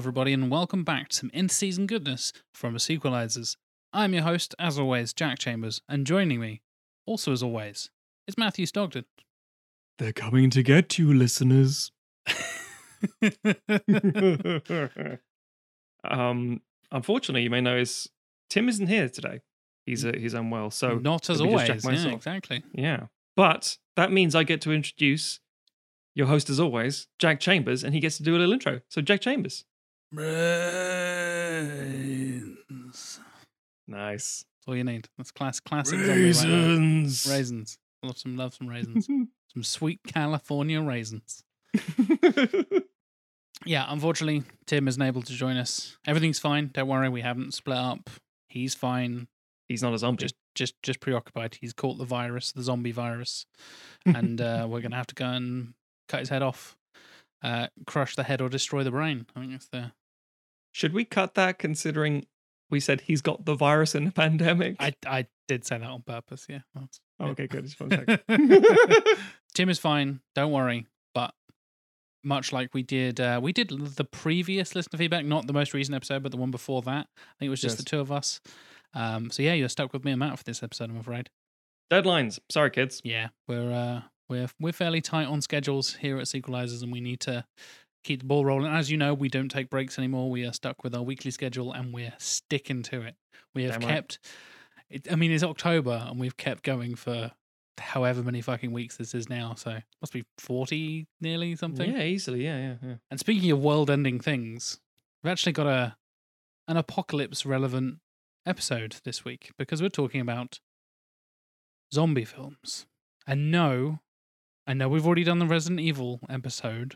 Everybody, and welcome back to some in-season goodness from the Sequelisers. I'm your host, as always, Jack Chambers, and joining me, also as always, is Matthew Stogden. They're coming to get you, listeners. um, unfortunately, you may notice Tim isn't here today. He's uh, he's unwell, so Not as let me just check always. Yeah, exactly. yeah. But that means I get to introduce your host, as always, Jack Chambers, and he gets to do a little intro. So, Jack Chambers, Raisins. nice That's all you need. That's class, classic zombie right raisins. Raisins. Love some, love some raisins. some sweet California raisins. Yeah, unfortunately, Tim isn't able to join us. Everything's fine. Don't worry, we haven't split up. He's fine. He's not a zombie. Just, just, just preoccupied. He's caught the virus, the zombie virus, and uh, we're gonna have to go and cut his head off, uh, crush the head or destroy the brain. I think that's the. Should we cut that considering we said he's got the virus in the pandemic? I, I did say that on purpose. Yeah. That's- okay, good. Just one second. Tim is fine. Don't worry. But much like we did, uh, we did the previous listener feedback, not the most recent episode, but the one before that. I think it was just Yes. the two of us. Um, so yeah, you're stuck with me and Matt for this episode. I'm afraid. Deadlines. Sorry, kids. Yeah, we're uh, we're we're fairly tight on schedules here at Sequelisers, and we need to keep the ball rolling. As you know, we don't take breaks anymore. We are stuck with our weekly schedule, and we're sticking to it. We have Damn right. kept. It, I mean, it's October, and we've kept going for however many fucking weeks this is now. So must be forty nearly something. Yeah, easily. Yeah, yeah, yeah. And speaking of world-ending things, we've actually got a an apocalypse-relevant episode this week because we're talking about zombie films. And no, I know we've already done the Resident Evil episode.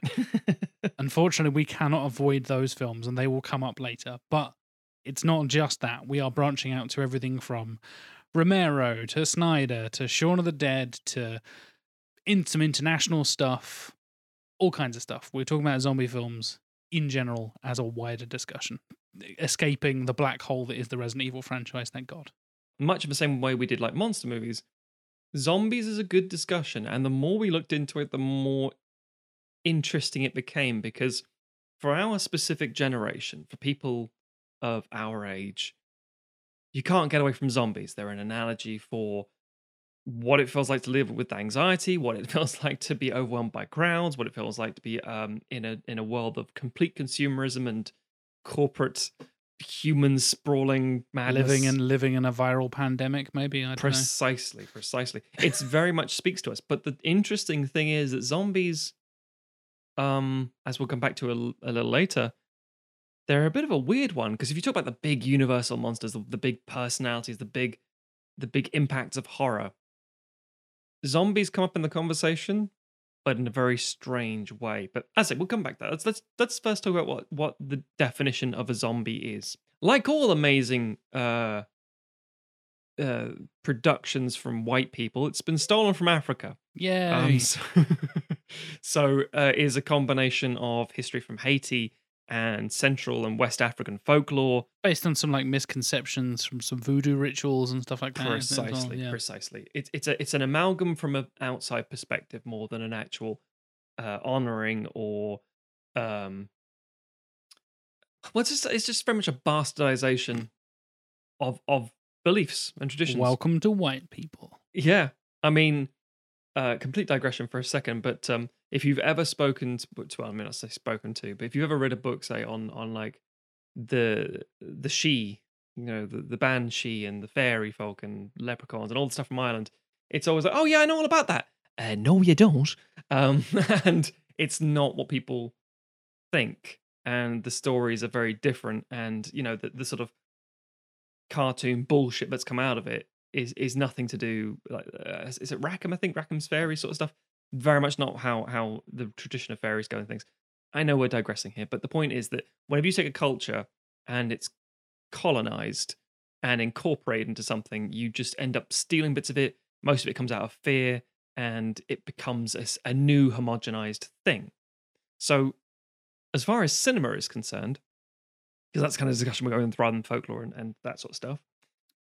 Unfortunately, we cannot avoid those films, and they will come up later. But it's not just that. We are branching out to everything from Romero to Snyder to Shaun of the Dead to in some international stuff, all kinds of stuff. We're talking about zombie films in general as a wider discussion, escaping the black hole that is the Resident Evil franchise. Thank God. Much of the same way we did like monster movies. Zombies is a good discussion, and the more we looked into it, the more interesting it became because for our specific generation, for people of our age, you can't get away from zombies. They're an analogy for what it feels like to live with anxiety, what it feels like to be overwhelmed by crowds, what it feels like to be um, in a in a world of complete consumerism and corporate humans sprawling madness. Living and living in a viral pandemic, maybe. I don't know. precisely, precisely. It's very much speaks to us. But the interesting thing is that zombies, um, as we'll come back to a, a little later, they're a bit of a weird one because if you talk about the big universal monsters, the, the big personalities, the big, the big impacts of horror, zombies come up in the conversation, but in a very strange way. But as I say, we'll come back to that. Let's let's let's first talk about what what the definition of a zombie is. Like all amazing uh uh productions from white people, it's been stolen from Africa. Yeah. Um, so so, uh, is a combination of history from Haiti and Central and West African folklore. based on some like misconceptions from some voodoo rituals and stuff like that. well? Precisely, Yeah. precisely. It's it's a it's an amalgam from an outside perspective more than an actual uh, honoring or um. Well, it's just it's just very much a bastardization of of beliefs and traditions. Welcome to white people. Yeah, I mean, uh, complete digression for a second, but um, if you've ever spoken to, well, I mean, I say spoken to, but if you've ever read a book, say on on like the the she, you know, the the banshee and the fairy folk and leprechauns and all the stuff from Ireland, it's always like, oh yeah, I know all about that. Uh, no, you don't. Um, and it's not what people think, and the stories are very different, and you know, the the sort of cartoon bullshit that's come out of it is is nothing to do like uh, is it Rackham? I think Rackham's fairy sort of stuff. Very much not how how the tradition of fairies go and things. I know we're digressing here, but the point is that whenever you take a culture and it's colonized and incorporated into something, you just end up stealing bits of it. Most of it comes out of fear, and it becomes a new homogenized thing. So, as far as cinema is concerned, because that's kind of discussion we're going with rather than folklore and, and that sort of stuff.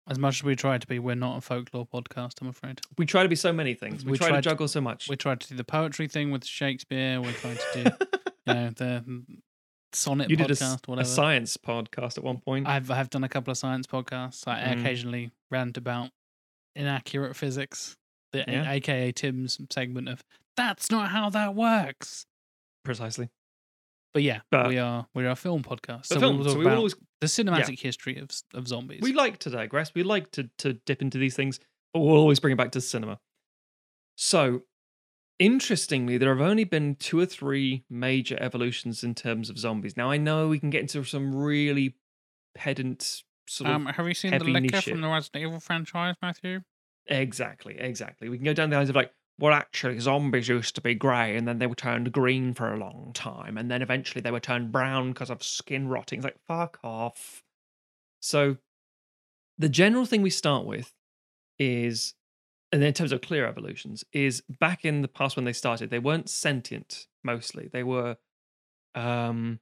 As much as we try to be, we're not a folklore podcast, I'm afraid. We try to be so many things. We, We try to juggle so much. We tried to do the poetry thing with Shakespeare. We tried to do, you know, the Sonnet You did a, podcast, s- a whatever. science podcast at one point. I've I've done a couple of science podcasts. I Mm. occasionally rant about inaccurate physics, the Yeah. AKA Tim's segment of "That's not how that works." Precisely. But yeah, But- we are we are a film podcast, so film, we'll so we about always the cinematic history of of zombies. we like to digress. We like to to dip into these things, but we'll always bring it back to cinema. So, interestingly, there have only been two or three major evolutions in terms of zombies. Now, I know we can get into some really pedant sort of um, have you seen the Licker from the Resident Evil franchise, Matthew? Exactly, exactly. We can go down the lines of like, well, actually, zombies used to be grey and then they were turned green for a long time. And then eventually they were turned brown because of skin rotting. It's like, fuck off. So, the general thing we start with is, and in terms of clear evolutions, is back in the past when they started, they weren't sentient mostly. They were, um,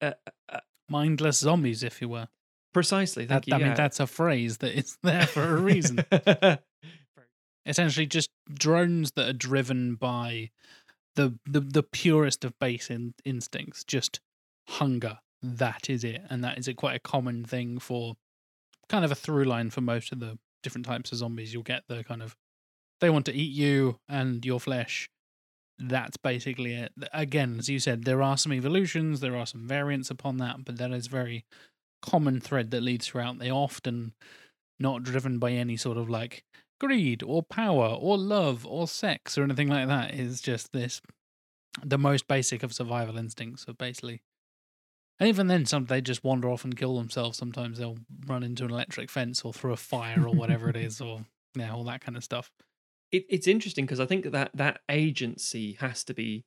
uh, uh, Mindless zombies, if you were. precisely. That, Thank you. I mean, that's a phrase that is there for a reason. Essentially, just drones that are driven by the the, the purest of base in, instincts, just hunger. That is it, and that is a quite a common thing for kind of a through line for most of the different types of zombies. You'll get the kind of they want to eat you and your flesh. That's basically it. Again, as you said, there are some evolutions, there are some variants upon that, but that is very common thread that leads throughout. They often not driven by any sort of like greed or power or love or sex or anything like that is just this the most basic of survival instincts of basically and even then some they just wander off and kill themselves. Sometimes they'll run into an electric fence or through a fire or whatever it is or yeah, all that kind of stuff. it, it's interesting because I think that that agency has to be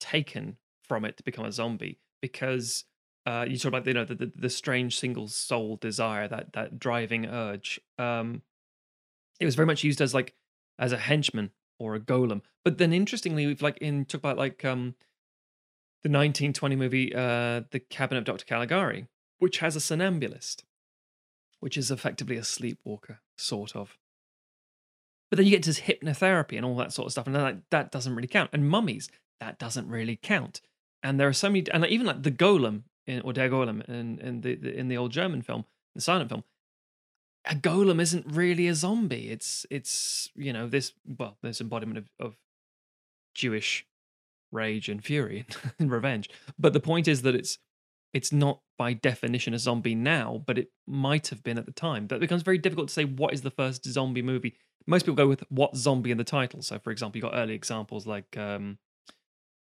taken from it to become a zombie because uh, you talk about you know the, the the strange single soul desire that that driving urge. Um, it was very much used as like as a henchman or a golem, but then interestingly, we've like in talk about like um the 1920 movie uh the Cabinet of Dr. Caligari, which has a somnambulist, which is effectively a sleepwalker, sort of. But then you get to hypnotherapy and all that sort of stuff, and like, that doesn't really count. And mummies, that doesn't really count. And there are so many, and like, even like the golem in, or der Golem in, in the, the in the old German film, the silent film, a golem isn't really a zombie. It's it's you know this well this embodiment of, of Jewish rage and fury and revenge. But the point is that it's it's not by definition a zombie now, but it might have been at the time. But it becomes very difficult to say what is the first zombie movie. Most people go with what zombie in the title. So, for example, you got early examples like um,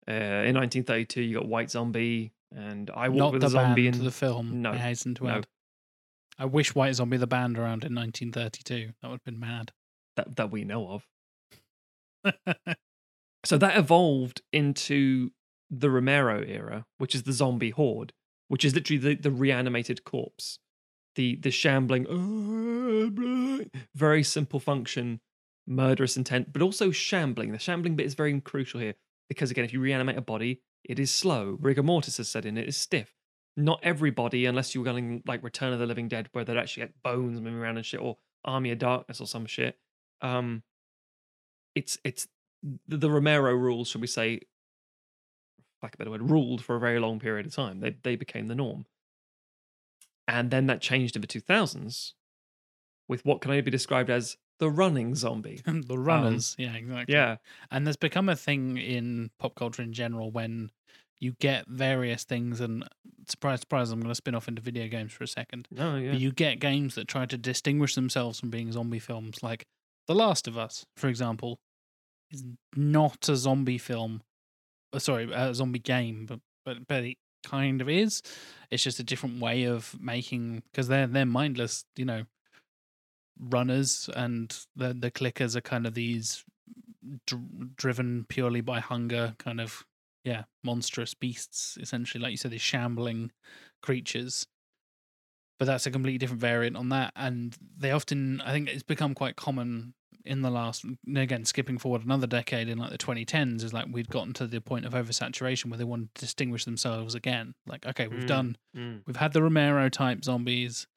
uh, in 1932, you got White Zombie and I Walk Not with the a Zombie. in, the film. No, I hasten to no. I wish White Zombie the band around in 1932. That would have been mad. that, that we know of. So that evolved into the Romero era, which is the zombie horde, which is literally the, the reanimated corpse, the the shambling, ah, very simple function, murderous intent, but also shambling. The shambling bit is very crucial here because again, if you reanimate a body, it is slow. Rigor mortis has set in. It is stiff. Not everybody, unless you're going like Return of the Living Dead, where they'd actually like bones moving around and shit, or Army of Darkness or some shit. Um, it's it's the, the Romero rules, shall we say, like a better word, ruled for a very long period of time. They they became the norm, and then that changed in the two thousands with what can only be described as the running zombie. the runners. yeah, exactly. Yeah, And there's become a thing in pop culture in general when you get various things, and surprise, surprise, I'm going to spin off into video games for a second. no, yeah, But you get games that try to distinguish themselves from being zombie films, like The Last of Us, for example, is not a zombie film. uh, Sorry, a zombie game, but but but it kind of is. It's just a different way of making because they're they're mindless, you know, runners, and the the clickers are kind of these dr- driven purely by hunger, kind of yeah, monstrous beasts, essentially, like you said, these shambling creatures but that's a completely different variant on that. And they often, I think it's become quite common in the last, again, skipping forward another decade in like the 2010s, is like we'd gotten to the point of oversaturation where they wanted to distinguish themselves again. Like, okay, we've Mm. done, Mm. we've had the Romero type zombies,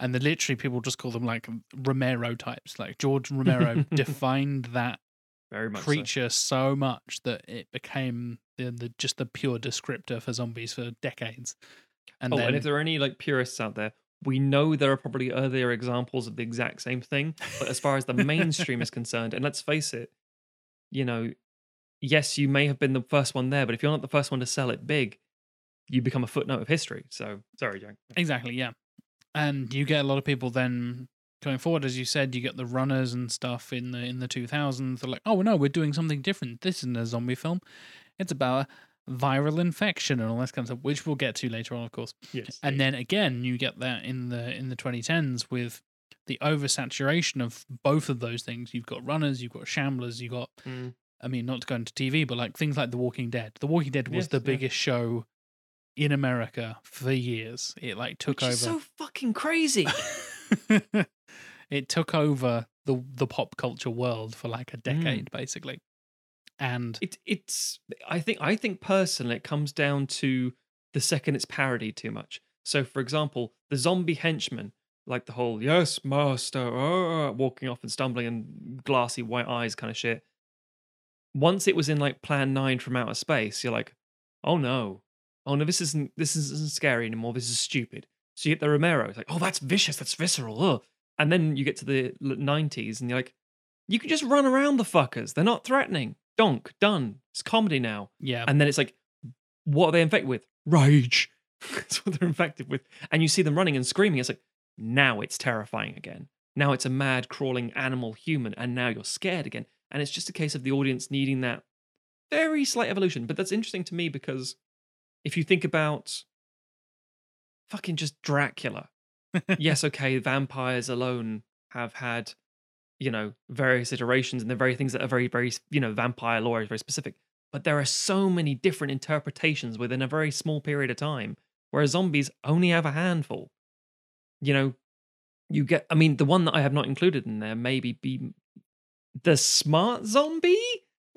and the literally people just call them like Romero types. Like George Romero defined that Very much creature so. much that it became the, the just the pure descriptor for zombies for decades. And oh, then and if there are any like purists out there, we know there are probably earlier examples of the exact same thing. But as far as the mainstream is concerned, and let's face it, you know, yes, you may have been the first one there, but if you're not the first one to sell it big, you become a footnote of history. So sorry, Jack. Exactly, yeah. And you get a lot of people then going forward, as you said, you get the runners and stuff in the in the two thousands. They're like, oh no, we're doing something different. This isn't a zombie film. It's about viral infection and all this kind of stuff, which we'll get to later on, of course. Yes. And then again, you get that in the in the twenty tens with the oversaturation of both of those things. You've got runners, you've got shamblers, you've got Mm. I mean, not to go into TV, but like things like The Walking Dead. The Walking Dead was Yes, the yeah. biggest show in America for years. It like took Which over. so fucking crazy. it took over the the pop culture world for like a Mm. decade, basically. And it, it's I think I think personally it comes down to the second it's parodied too much. So for example, the zombie henchman, like the whole yes master, ah," walking off and stumbling and glassy white eyes kind of shit. Once it was in like Plan Nine from outer space, you're like, oh no, oh no, this isn't this isn't scary anymore. This is stupid. So you get the Romero, it's like, oh that's vicious, that's visceral, ugh. and then you get to the '90s and you're like, you can just run around the fuckers. They're not threatening. Donk, done. It's comedy now. yeah, And then it's like, what are they infected with? Rage. That's what they're infected with. And you see them running and screaming. It's like, now it's terrifying again. Now it's a mad, crawling animal human. And now you're scared again. And it's just a case of the audience needing that very slight evolution. But that's interesting to me because if you think about fucking just Dracula, yes, okay, vampires alone have had, you know, various iterations and the very things that are very, very, you know, vampire lore is very specific. But there are so many different interpretations within a very small period of time, whereas zombies only have a handful. You know, you get, I mean, the one that I have not included in there maybe be the smart zombie.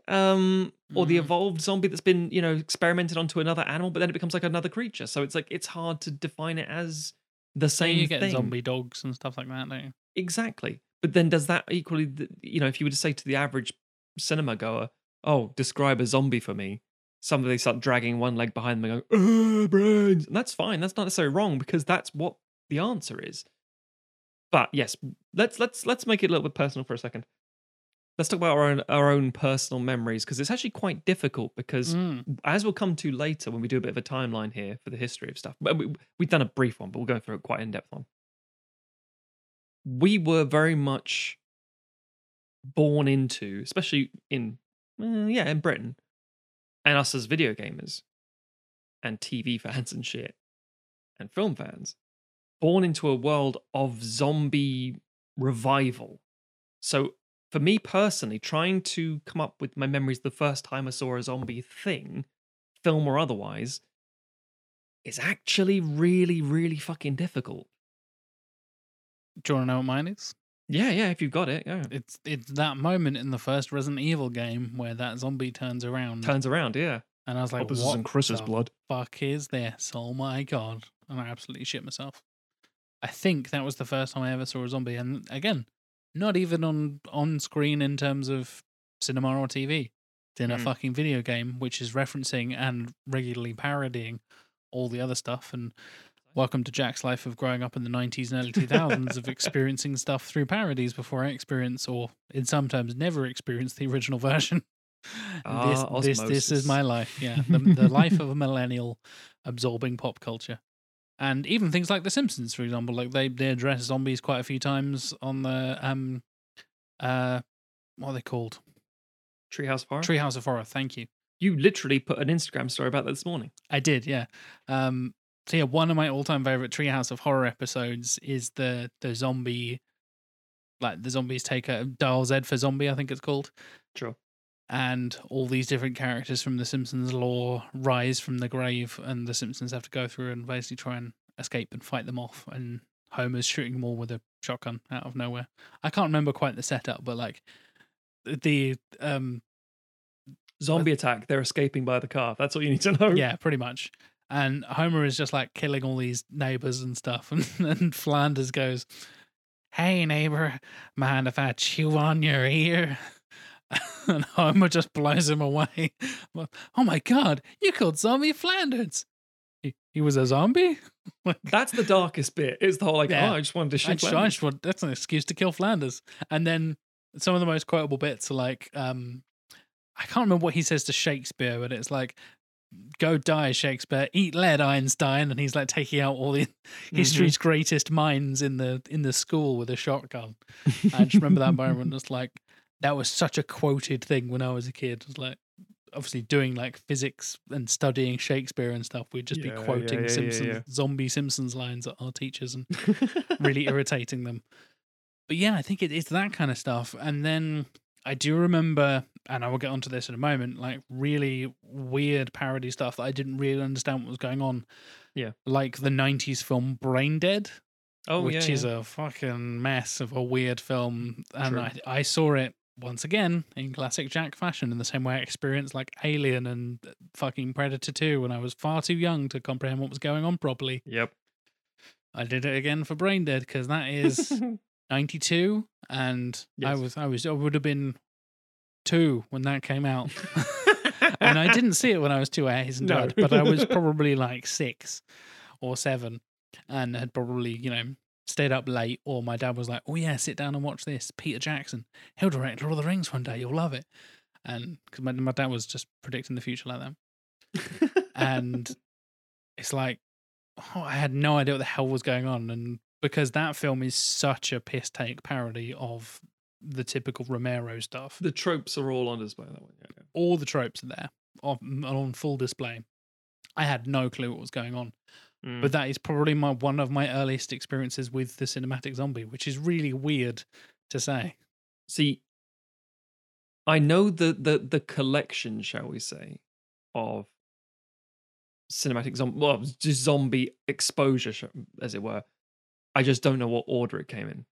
Um, or the Mhm. evolved zombie that's been, you know, experimented onto another animal, but then it becomes like another creature. So it's like it's hard to define it as the same you get thing. zombie dogs and stuff like that, don't you? Exactly. But then does that equally, you know, if you were to say to the average cinema goer, oh, describe a zombie for me, somebody start dragging one leg behind them and going, oh, brains. And that's fine. That's not necessarily wrong because that's what the answer is. But yes, let's let's let's make it a little bit personal for a second. Let's talk about our own our own personal memories because it's actually quite difficult because Mm. as we'll come to later when we do a bit of a timeline here for the history of stuff. But we, we've done a brief one, but we'll go through a quite in depth one. We were very much born into, especially in, uh, yeah, in Britain, and us as video gamers and TV fans and shit, and film fans, born into a world of zombie revival. So for me personally, trying to come up with my memories the first time I saw a zombie thing, film or otherwise, is actually really, really fucking difficult. Do you want to know what mine is? Yeah, yeah, if you've got it, yeah. It's it's that moment in the first Resident Evil game where that zombie turns around, Turns around, yeah. and I was like, Hope this "What isn't Chris's the blood. fuck is this? Oh my god!" And I absolutely shit myself. I think that was the first time I ever saw a zombie, and again, not even on on screen in terms of cinema or TV. It's in a Mm. fucking video game, which is referencing and regularly parodying all the other stuff. And welcome to Jack's life of growing up in the '90s and early 2000s of experiencing stuff through parodies before I experience, or in some terms, never experience the original version. Ah, this, this, this is my life. Yeah, the, the life of a millennial absorbing pop culture, and even things like The Simpsons, for example. Like they they address zombies quite a few times on the um, uh, what are they called? Treehouse of Horror. Treehouse of Horror. Thank you. you literally put an Instagram story about that this morning. I did, yeah. Um, so yeah, one of my all-time favorite Treehouse of Horror episodes is the the zombie, like the zombies take a dial Z for zombie, I think it's called, Sure. And all these different characters from the Simpsons lore rise from the grave, and the Simpsons have to go through and basically try and escape and fight them off, and Homer's shooting them all with a shotgun out of nowhere. I can't remember quite the setup, but like the um Zombie attack. They're escaping by the car. That's all you need to know. Yeah, pretty much. And Homer is just like killing all these neighbors and stuff. And, and Flanders goes, Hey, neighbor, mind if I chew on your ear? and Homer just blows him away. oh my god, you killed Zombie Flanders. He, he was a zombie? Like, That's the darkest bit. Is the whole like, Yeah. oh, I just wanted to I shoot. just, I Flanders. just want, that's an excuse to kill Flanders. And then some of the most quotable bits are like, um, I can't remember what he says to Shakespeare, but it's like, "Go die, Shakespeare. Eat lead, Einstein." And he's like taking out all the Mm-hmm. history's greatest minds in the in the school with a shotgun. I just remember that moment. It's like that was such a quoted thing when I was a kid. It was like obviously doing like physics and studying Shakespeare and stuff. We'd just Yeah, be quoting yeah, yeah, Simpsons, zombie Simpsons lines at our teachers and really irritating them. But yeah, I think it, it's that kind of stuff. And then I do remember, and I will get onto this in a moment, like really weird parody stuff that I didn't really understand what was going on. Yeah. Like the 90s film Brain Dead, oh, which is a fucking mess of a weird film. And True. I, I saw it once again in classic Jack fashion, in the same way I experienced like Alien and fucking Predator 2 when I was far too young to comprehend what was going on properly. Yep. I did it again for Brain Dead because that is 92 and I was I was I would have been 2 when that came out. and I didn't see it when I was 2 I hasten to No. add, but I was probably like 6 or 7 and had probably, you know, stayed up late or my dad was like, "Oh yeah, sit down and watch this. Peter Jackson. He'll direct Lord of the Rings one day. You'll love it." And cuz my, my dad was just predicting the future like that and it's like oh, I had no idea what the hell was going on, and because that film is such a piss take parody of the typical Romero stuff, the tropes are all on display that one. Yeah, yeah. all the tropes are there on, on full display. I had no clue what was going on, But that is probably my one of my earliest experiences with the cinematic zombie, which is really weird to say. See, I know the the the collection, shall we say, of cinematic zombie, well, zombie exposure, as it were. I just don't know what order it came in.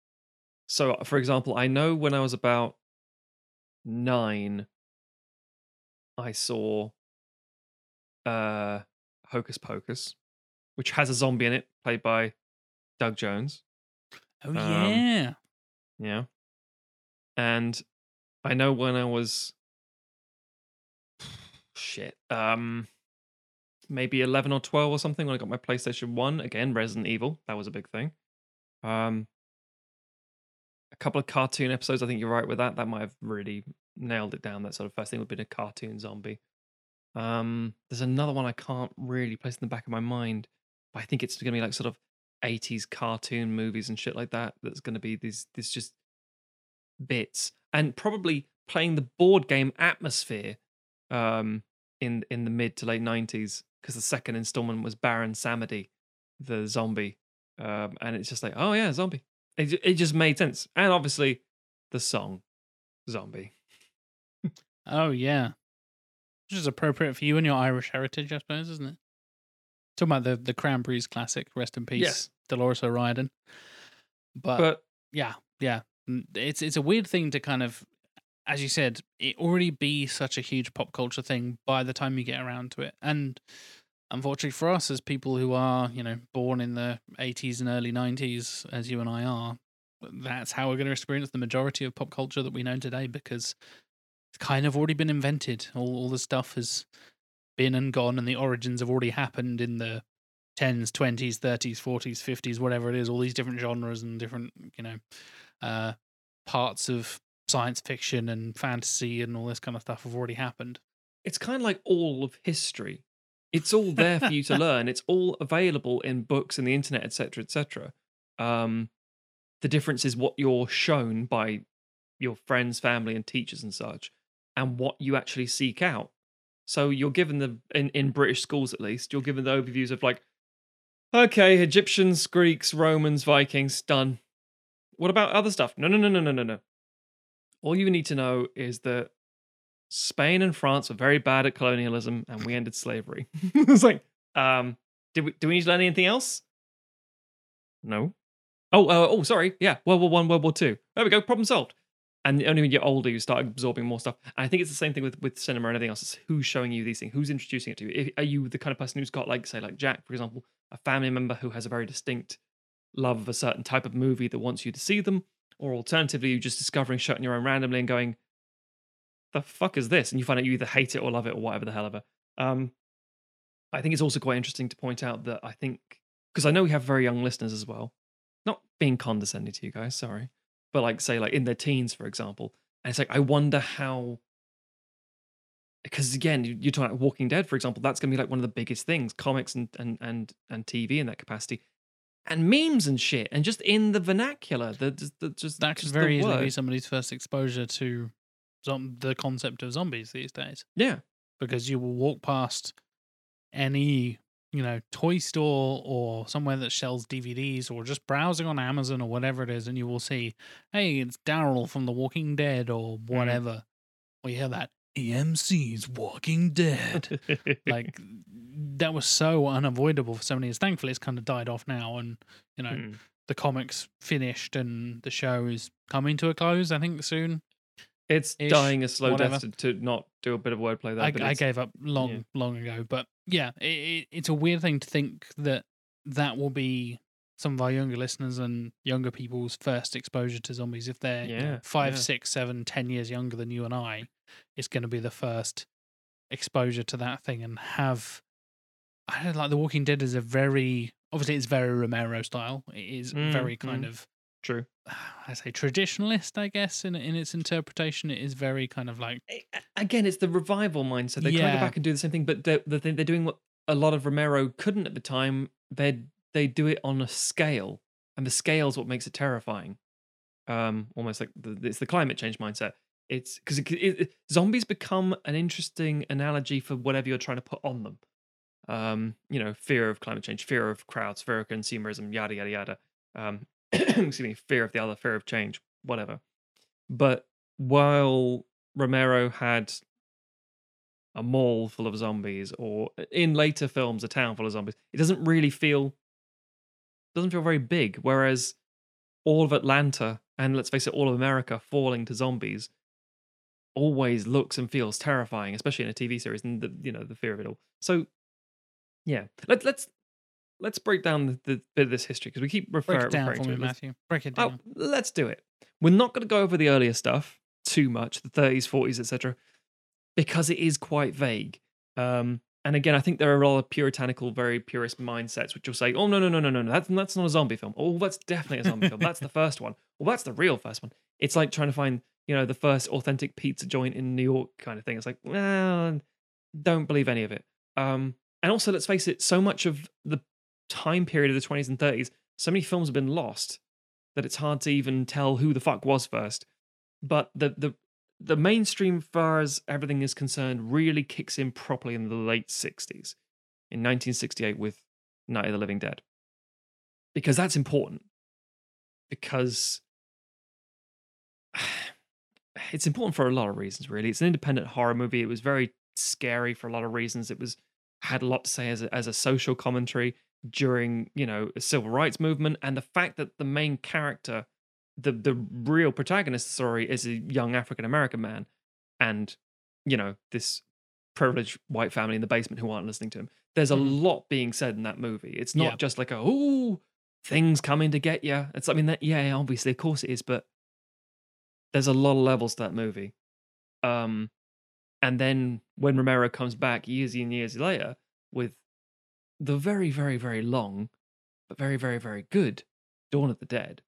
So, for example, I know when I was about nine, I saw uh, Hocus Pocus, which has a zombie in it, played by Doug Jones. Oh Um, yeah, Yeah. And I know when I was shit, um maybe 11 or 12 or something when I got my PlayStation 1, again Resident Evil, that was a big thing. Um a couple of cartoon episodes, I think you're right with that. That might have really nailed it down. That sort of first thing would have been a cartoon zombie. Um there's another one I can't really place in the back of my mind, but I think it's going to be like sort of 80s cartoon movies and shit like that that's going to be these this just bits and probably playing the board game Atmosfear um in in the mid to late 90s because the second installment was Baron Samedi the zombie um and it's just like oh yeah zombie. It, it just made sense and obviously the song zombie. Oh yeah, which is appropriate for you and your Irish heritage, I suppose, isn't it? Talking about the the Cranberries classic, rest in peace, Yes. Dolores O'Riordan. But, but yeah, yeah, it's it's a weird thing to kind of, as you said, it already be such a huge pop culture thing by the time you get around to it, and unfortunately for us as people who are you know born in the 80s and early 90s as you and I are that's how we're going to experience the majority of pop culture that we know today because it's kind of already been invented all, all the stuff has been and gone and the origins have already happened in the 10s 20s 30s 40s 50s whatever it is all these different genres and different you know uh parts of science fiction and fantasy and all this kind of stuff have already happened. It's kind of like all of history. It's all there for you to learn. It's all available in books and the internet etc etc um the difference is what you're shown by your friends family and teachers and such and what you actually seek out so you're given the in, in british schools at least you're given the overviews of like okay egyptians greeks romans vikings done what about other stuff no no no no no no no all you need to know is that Spain and France were very bad at colonialism, and we ended slavery. it's like, um, did we do we need to learn anything else? No. Oh, uh, oh, sorry. Yeah, World War One, World War Two. There we go. Problem solved. And only when you're older, you start absorbing more stuff. And I think it's the same thing with with cinema and everything else. It's who's showing you these things, who's introducing it to you. If, are you the kind of person who's got, like, say, like Jack, for example, a family member who has a very distinct love of a certain type of movie that wants you to see them, or alternatively, you're just discovering shit on your own randomly and going, the fuck is this? And you find out you either hate it or love it or whatever the hell ever. Um, I think it's also quite interesting to point out that I think because I know we have very young listeners as well. Not being condescending to you guys, sorry, but like say like in their teens, for example, and it's like I wonder how. Because again, you- you're talking about Walking Dead, for example. That's going to be like one of the biggest things, comics and and and and TV in that capacity, and memes and shit, and just in the vernacular, the, the, the just That could just very easily be somebody's first exposure to zom- the concept of zombies these days. yeah, because you will walk past any you know toy store or somewhere that sells DVDs or just browsing on Amazon or whatever it is, and you will see, hey, it's Daryl from The Walking Dead or whatever. Or you hear that AMC's Walking Dead. like that was so unavoidable for so many years. Thankfully, it's kind of died off now, and you know Mm. the comics finished and the show is coming to a close. I think soon. It's ish, dying a slow whatever. death to, to not do a bit of wordplay there. I, but I gave up long, yeah. long ago. But yeah, it, it, it's a weird thing to think that that will be some of our younger listeners and younger people's first exposure to zombies. If they're know, Yeah, five, yeah. six, seven, ten years younger than you and I, it's going to be the first exposure to that thing and have. I don't like The Walking Dead is a very obviously it's very Romero style. It is Mm, very kind mm. of True. I say traditionalist, I guess, in in its interpretation. It is very kind of like Again, it's the revival mindset. They try to Yeah. go back and do the same thing, but they're, the thing they're doing what a lot of Romero couldn't at the time. They they do it on a scale, and the scale is what makes it terrifying. Um, almost like the, it's the climate change mindset. It's because it, it, zombies become an interesting analogy for whatever you're trying to put on them. Um, you know, fear of climate change, fear of crowds, fear of consumerism, yada yada yada. Um, excuse me, fear of the other, fear of change, whatever. But while Romero had a mall full of zombies, or uh, in later films, a town full of zombies, it doesn't really feel doesn't feel very big. Whereas all of Atlanta and let's face it, all of America falling to zombies always looks and feels terrifying, especially in a TV series and the you know the fear of it all. So yeah, let's let's let's break down the, the bit of this history because we keep refer- break it down referring for to me, it. Let's- Matthew. Break it Oh, let's do it. We're not going to go over the earlier stuff too much, the 30s, 40s, etc., because it is quite vague. Um, and again, I think there are a lot of puritanical, very purist mindsets which will say, "Oh no, no, no, no, no, no, that's that's not a zombie film. Oh, that's definitely a zombie film. That's the first one. Well, that's the real first one." It's like trying to find, you know, the first authentic pizza joint in New York kind of thing. It's like, well, don't believe any of it. Um, and also, let's face it, so much of the time period of the 20s and 30s, so many films have been lost that it's hard to even tell who the fuck was first. But the the the mainstream, far as everything is concerned, really kicks in properly in the late 60s, in 1968 with Night of the Living Dead. Because that's important. Because it's important for a lot of reasons, really. It's an independent horror movie. It was very scary for a lot of reasons. It was had a lot to say as a, as a social commentary during, you know, civil rights movement, and the fact that the main character, the the real protagonist story, is a young African American man, and you know this privileged white family in the basement who aren't listening to him. There's a Mhm. lot being said in that movie. It's not Yeah. just like a oh things coming to get you. It's I mean that yeah obviously of course it is, but there's a lot of levels to that movie. Um, and then when Romero comes back years and years later with the very, very, very long, but very, very, very good Dawn of the Dead,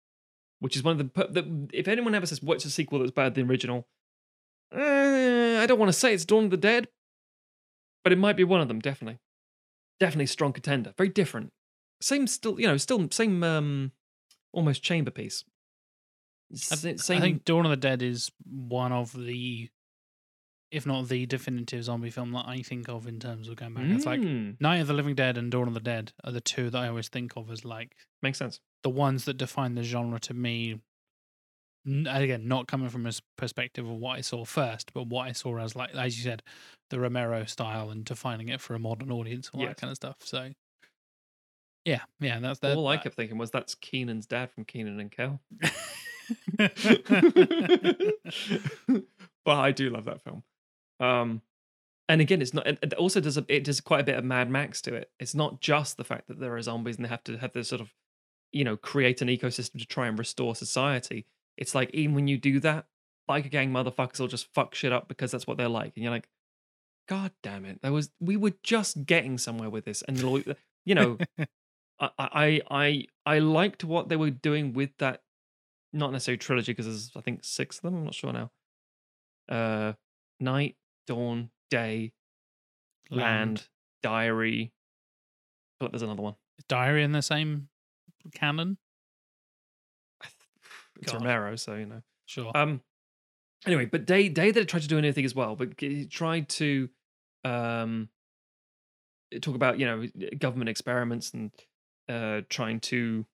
which is one of the, the if anyone ever says what's a sequel that's better than the original, eh, I don't want to say it's Dawn of the Dead, but it might be one of them. Definitely, definitely strong contender. Very different. Same, still, you know, still same, um, almost chamber piece. I, S- I Same, think Dawn of the Dead is one of the, if not the definitive zombie film that I think of in terms of going back. It's like Mm, Night of the Living Dead and Dawn of the Dead are the two that I always think of as like makes sense. the ones that define the genre to me. Again, not coming from a perspective of what I saw first, but what I saw as like, as you said, the Romero style and defining it for a modern audience, all Yes. that kind of stuff. So, yeah, yeah, that's that. All I kept thinking was that's Kenan's dad from Kenan and Kel. but I do love that film. Um, and again, it's not. It also does a, it does quite a bit of Mad Max to it. It's not just the fact that there are zombies and they have to have this sort of, you know, create an ecosystem to try and restore society. It's like even when you do that, biker gang motherfuckers will just fuck shit up because that's what they're like, and you're like, God damn it! There was we were just getting somewhere with this, and you know, I I I I liked what they were doing with that, not necessarily trilogy because there's I think six of them. I'm not sure now. Uh, night, dawn, day, land, diary. I feel like there's another one. Is Diary in the same canon? It's God. Romero, so you know. Sure. Um. Anyway, but Day Day that tried to do anything as well, but he tried to um talk about you know government experiments and uh trying to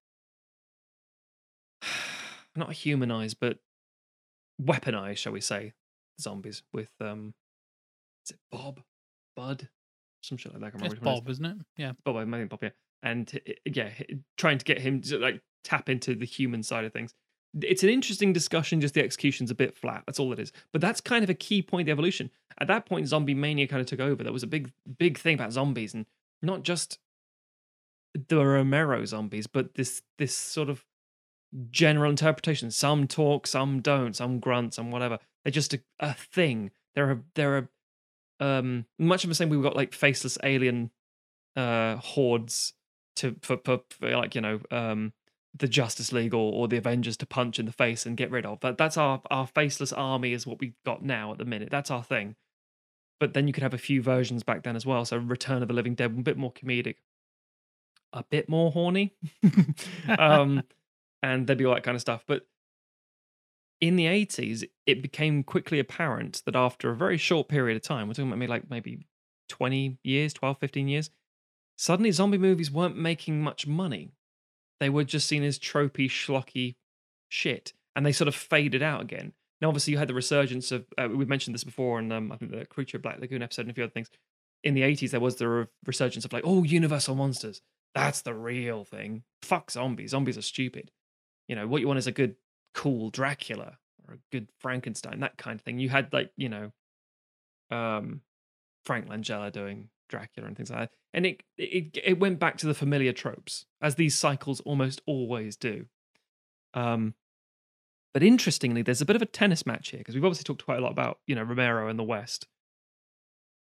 not humanize but weaponize, shall we say, zombies with um is it Bob, Bud, some shit like that. I can't it's remember which one it is. Bob, isn't it? Yeah. Bob, I think Bob, yeah. And yeah, trying to get him to like tap into the human side of things. It's an interesting discussion, just the execution's a bit flat. That's all it is. But that's kind of a key point of the evolution. At that point, zombie mania kind of took over. There was a big, big thing about zombies and not just the Romero zombies, but this this sort of general interpretation. Some talk, some don't, some grunt, some whatever. They're just a, a thing. They're a they're a um much of the same we've got like faceless alien uh hordes to for, for, for like you know um the Justice League or, or the Avengers to punch in the face and get rid of. That that's our our faceless army is what we've got now at the minute. That's our thing. But then you could have a few versions back then as well. So Return of the Living Dead, a bit more comedic, a bit more horny, um, and there'd be all that kind of stuff. But in the 80s, it became quickly apparent that after a very short period of time, we're talking about maybe like maybe 20 years, 12, 15 years, suddenly zombie movies weren't making much money. They were just seen as tropey, schlocky shit. And they sort of faded out again. Now, obviously, you had the resurgence of, uh, we mentioned this before, and um, I think the Creature of Black Lagoon episode and a few other things. In the 80s, there was the re- resurgence of like, oh, Universal Monsters. That's the real thing. Fuck zombies. Zombies are stupid. You know, what you want is a good, cool Dracula or a good Frankenstein, that kind of thing. You had like, you know, um, Frank Langella doing Dracula and things like that. And it, it it went back to the familiar tropes, as these cycles almost always do. Um, but interestingly, there's a bit of a tennis match here because we've obviously talked quite a lot about you know Romero and the West,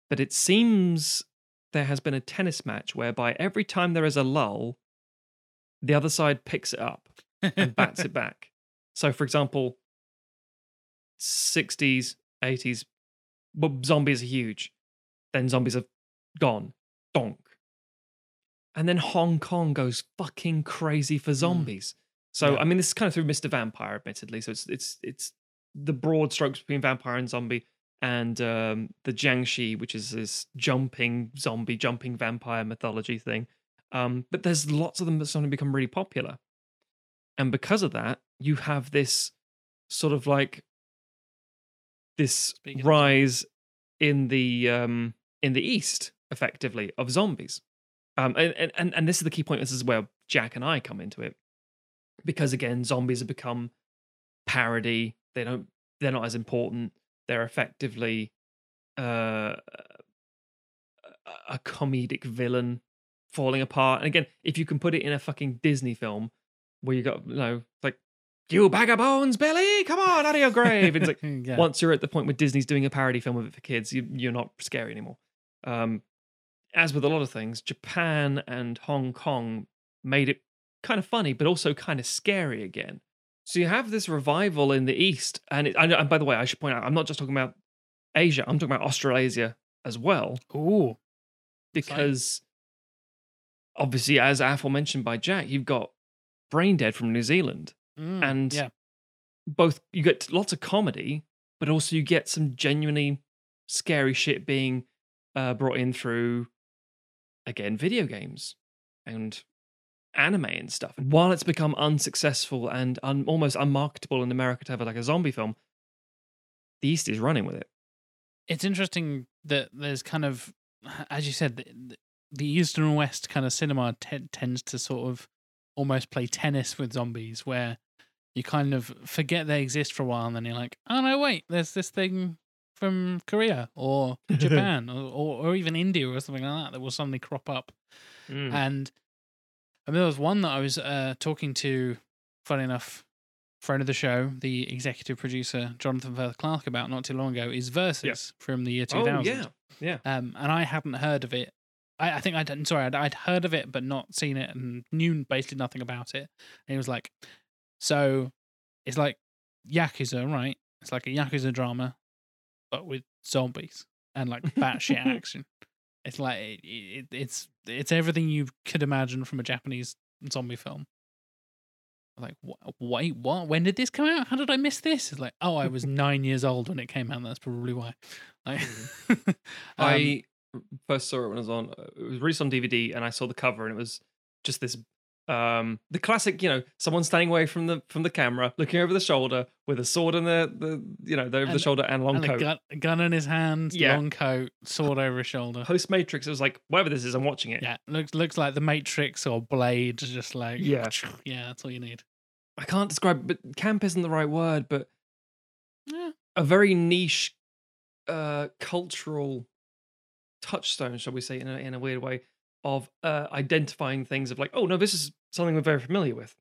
but it seems there has been a tennis match whereby every time there is a lull, the other side picks it up and bats it back. So, for example, 60s, 80s, well, zombies are huge. Then zombies are gone. Donk. And then Hong Kong goes fucking crazy for zombies. So, Yeah. I mean, this is kind of through Mr. Vampire, admittedly. So it's it's it's the broad strokes between vampire and zombie, and um, the Jiangshi, which is this jumping zombie, jumping vampire mythology thing. Um, but there's lots of them that suddenly become really popular. And because of that, you have this sort of like this Speaking rise in the um in the east effectively of zombies. Um and, and and this is the key point this is where jack and i come into it. Because again zombies have become parody. They don't they're not as important. They're effectively uh a- a comedic villain falling apart. And again if you can put it in a fucking disney film where you got you know like you bag of bones billy come on out of your grave it's like yeah. once you're at the point where Disney's doing a parody film of it for kids, you, you're not scary anymore. Um, as with a lot of things, Japan and Hong Kong made it kind of funny, but also kind of scary again. So you have this revival in the East, and, it, and, and by the way, I should point out, I'm not just talking about Asia; I'm talking about Australasia as well, Ooh. because obviously, as aforementioned by Jack, you've got Brain Dead from New Zealand Mm, and yeah. both you get lots of comedy, but also you get some genuinely scary shit being uh, brought in through again video games and anime and stuff. And while it's become unsuccessful and un- almost unmarketable in America to have like a zombie film, the East is running with it. it's interesting that there's kind of, as you said, the, the East and West kind of cinema te- tends to sort of almost play tennis with zombies, where you kind of forget they exist for a while, and then you're like, oh no, wait, there's this thing from Korea or Japan or, or, or even India or something like that that will suddenly crop up. Mm. And I mean, there was one that I was uh, talking to, funny enough, friend of the show, the executive producer Jonathan Firth Clark about not too long ago is Versus from the year Oh 2000. yeah, yeah. Um, and I hadn't heard of it. I, I think I'd I'm sorry, I'd, I'd heard of it but not seen it and knew basically nothing about it. And he was like, "So, it's like Yakuza, right? It's like a Yakuza drama, but with zombies and like batshit action. It's like it, it, it's it's everything you could imagine from a Japanese zombie film. Like, wh- wait, what? When did this come out? How did I miss this? It's like, oh, I was nine years old when it came out. That's probably why. Like, um, I first saw it when it was on. uh, It was released on DVD, and I saw the cover, and it was just this. Um, the classic, you know, someone standing away from the from the camera, looking over the shoulder with a sword in the the you know the over the shoulder and long and a coat. gun, a gun in his hand, Yeah. long coat, sword over his shoulder. Post Matrix, it was like whatever this is, I'm watching it. Yeah, looks looks like the Matrix or Blade, just like Yeah. yeah, that's all you need. I can't describe, but camp isn't the right word, but Yeah, a very niche uh cultural touchstone shall we say in a, in a weird way of uh identifying things of like oh no this is something we're very familiar with.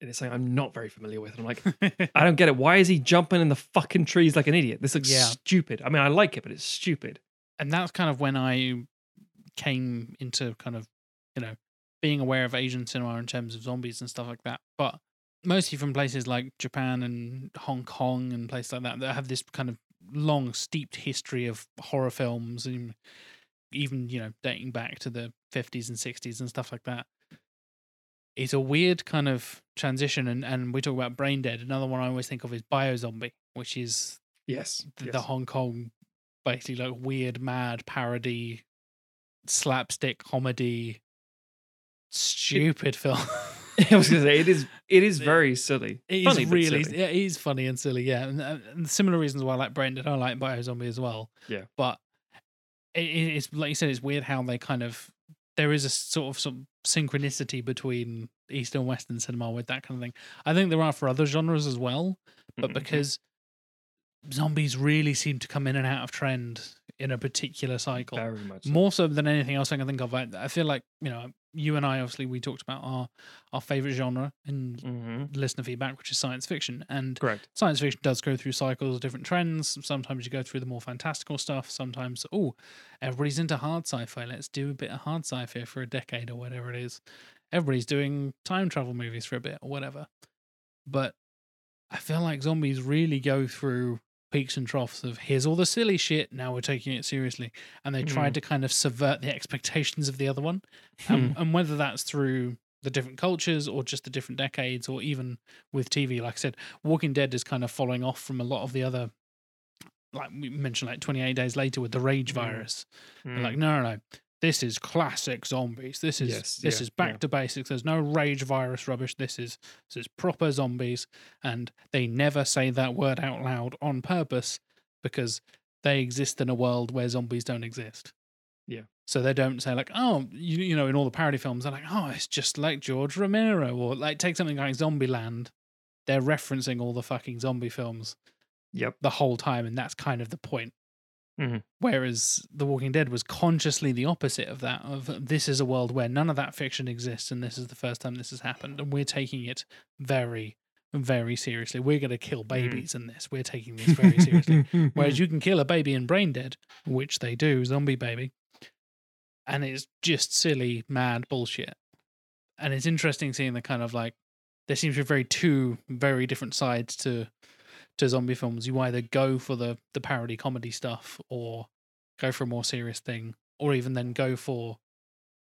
And it's something i'm not very familiar with. And i'm like i don't get it. Why is he jumping in the fucking trees like an idiot? This looks Yeah. stupid. I mean i like it but it's stupid. And that's kind of when I came into kind of you know being aware of Asian cinema in terms of zombies and stuff like that. But mostly from places like Japan and Hong Kong and places like that that have this kind of long steeped history of horror films and even you know dating back to the 50s and 60s and stuff like that it's a weird kind of transition and, and we talk about brain dead another one i always think of is biozombie which is yes, the, the Hong Kong basically like weird mad parody slapstick comedy stupid film. i was gonna say it is it is very silly It is Funny, but really, silly. yeah, it is funny and silly, yeah. And, and similar reasons why I like Brain Dead, I like Biozombie as well. Yeah. But it, it- it's like you said, it's weird how they kind of there is a sort of some synchronicity between Eastern and Western cinema with that kind of thing. I think there are for other genres as well, but Mhm. because zombies really seem to come in and out of trend in a particular cycle very much so. more so than anything else I can think of. I, I feel like you know, you and I obviously we talked about our our favorite genre in Mhm. listener feedback, which is science fiction, and correct science fiction does go through cycles, different trends. Sometimes you go through the more fantastical stuff. Sometimes, oh, everybody's into hard sci-fi. Let's do a bit of hard sci-fi for a decade or whatever it is. Everybody's doing time travel movies for a bit or whatever. But I feel like zombies really go through peaks and troughs of here's all the silly shit, now we're taking it seriously. And they tried to kind of subvert the expectations of the other one. Um, and whether that's through the different cultures or just the different decades or even with TV, like I said, Walking Dead is kind of following off from a lot of the other like we mentioned like 28 days later with the rage Mm. virus. Mm. like, no, no, no. This is classic zombies. This is Yes, this yeah, is back yeah. to basics. There's no rage virus rubbish. This is this is proper zombies, and they never say that word out loud on purpose because they exist in a world where zombies don't exist. Yeah. So they don't say like, oh, you, you know, in all the parody films, they're like, oh, it's just like George Romero, or like take something like Zombieland. They're referencing all the fucking zombie films yep the whole time, and that's kind of the point. Mhm. Whereas The Walking Dead was consciously the opposite of that. Of this is a world where none of that fiction exists, and this is the first time this has happened, and we're taking it very, very seriously. We're going to kill babies in this. We're taking this very seriously. Whereas you can kill a baby in Brain Dead, which they do, zombie baby, and it's just silly, mad bullshit. And it's interesting seeing the kind of like there seems to be very two very different sides to to zombie films. You either go for the the parody comedy stuff or go for a more serious thing, or even then go for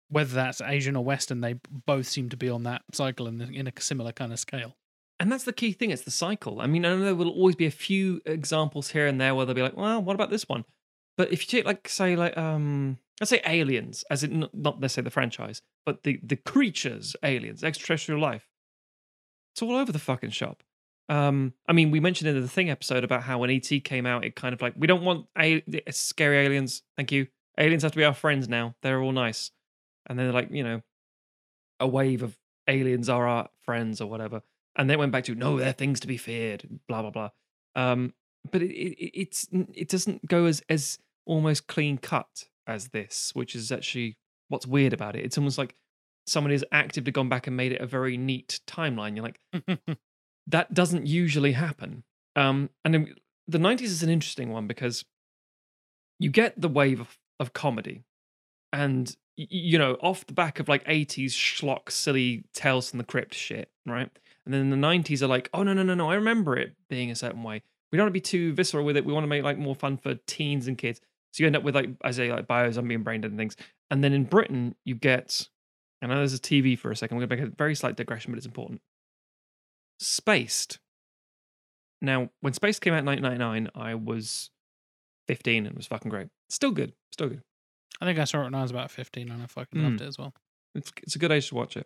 whether that's Asian or Western. They both seem to be on that cycle in, in a similar kind of scale. And that's the key thing. It's the cycle. I mean, I know there will always be a few examples here and there where they'll be like, well, what about this one? But if you take like, say, like, um, let's say aliens, as in not- necessarily the franchise, but the the creatures, aliens, extraterrestrial life. It's all over the fucking shop. Um, I mean, we mentioned in the thing episode about how when ET came out, it kind of like we don't want a- scary aliens. Thank you. Aliens have to be our friends now. They're all nice, and then they're like, you know, a wave of aliens are our friends or whatever and they went back to no they're things to be feared blah blah blah um but it, it it's it doesn't go as as almost clean cut as this which is actually what's weird about it it's almost like someone has actively gone back and made it a very neat timeline you're like that doesn't usually happen. Um, and the 90s is an interesting one because you get the wave of, of comedy and you know off the back of like 80s schlock silly tales from the crypt shit right? And then the 90s are like oh no no no no i remember it being a certain way. We don't want to be too visceral with it. We want to make like more fun for teens and kids. So you end up with like i say like bio zombie and brain dead and things. And then in britain you get know there's a tv for a second we're going to make a very slight digression but it's important spaced now when spaced came out in 1999 i was 15 and it was fucking great still good still good I think I saw it when I was about 15 and I fucking Mm. loved it as well. It's it's a good age to watch it.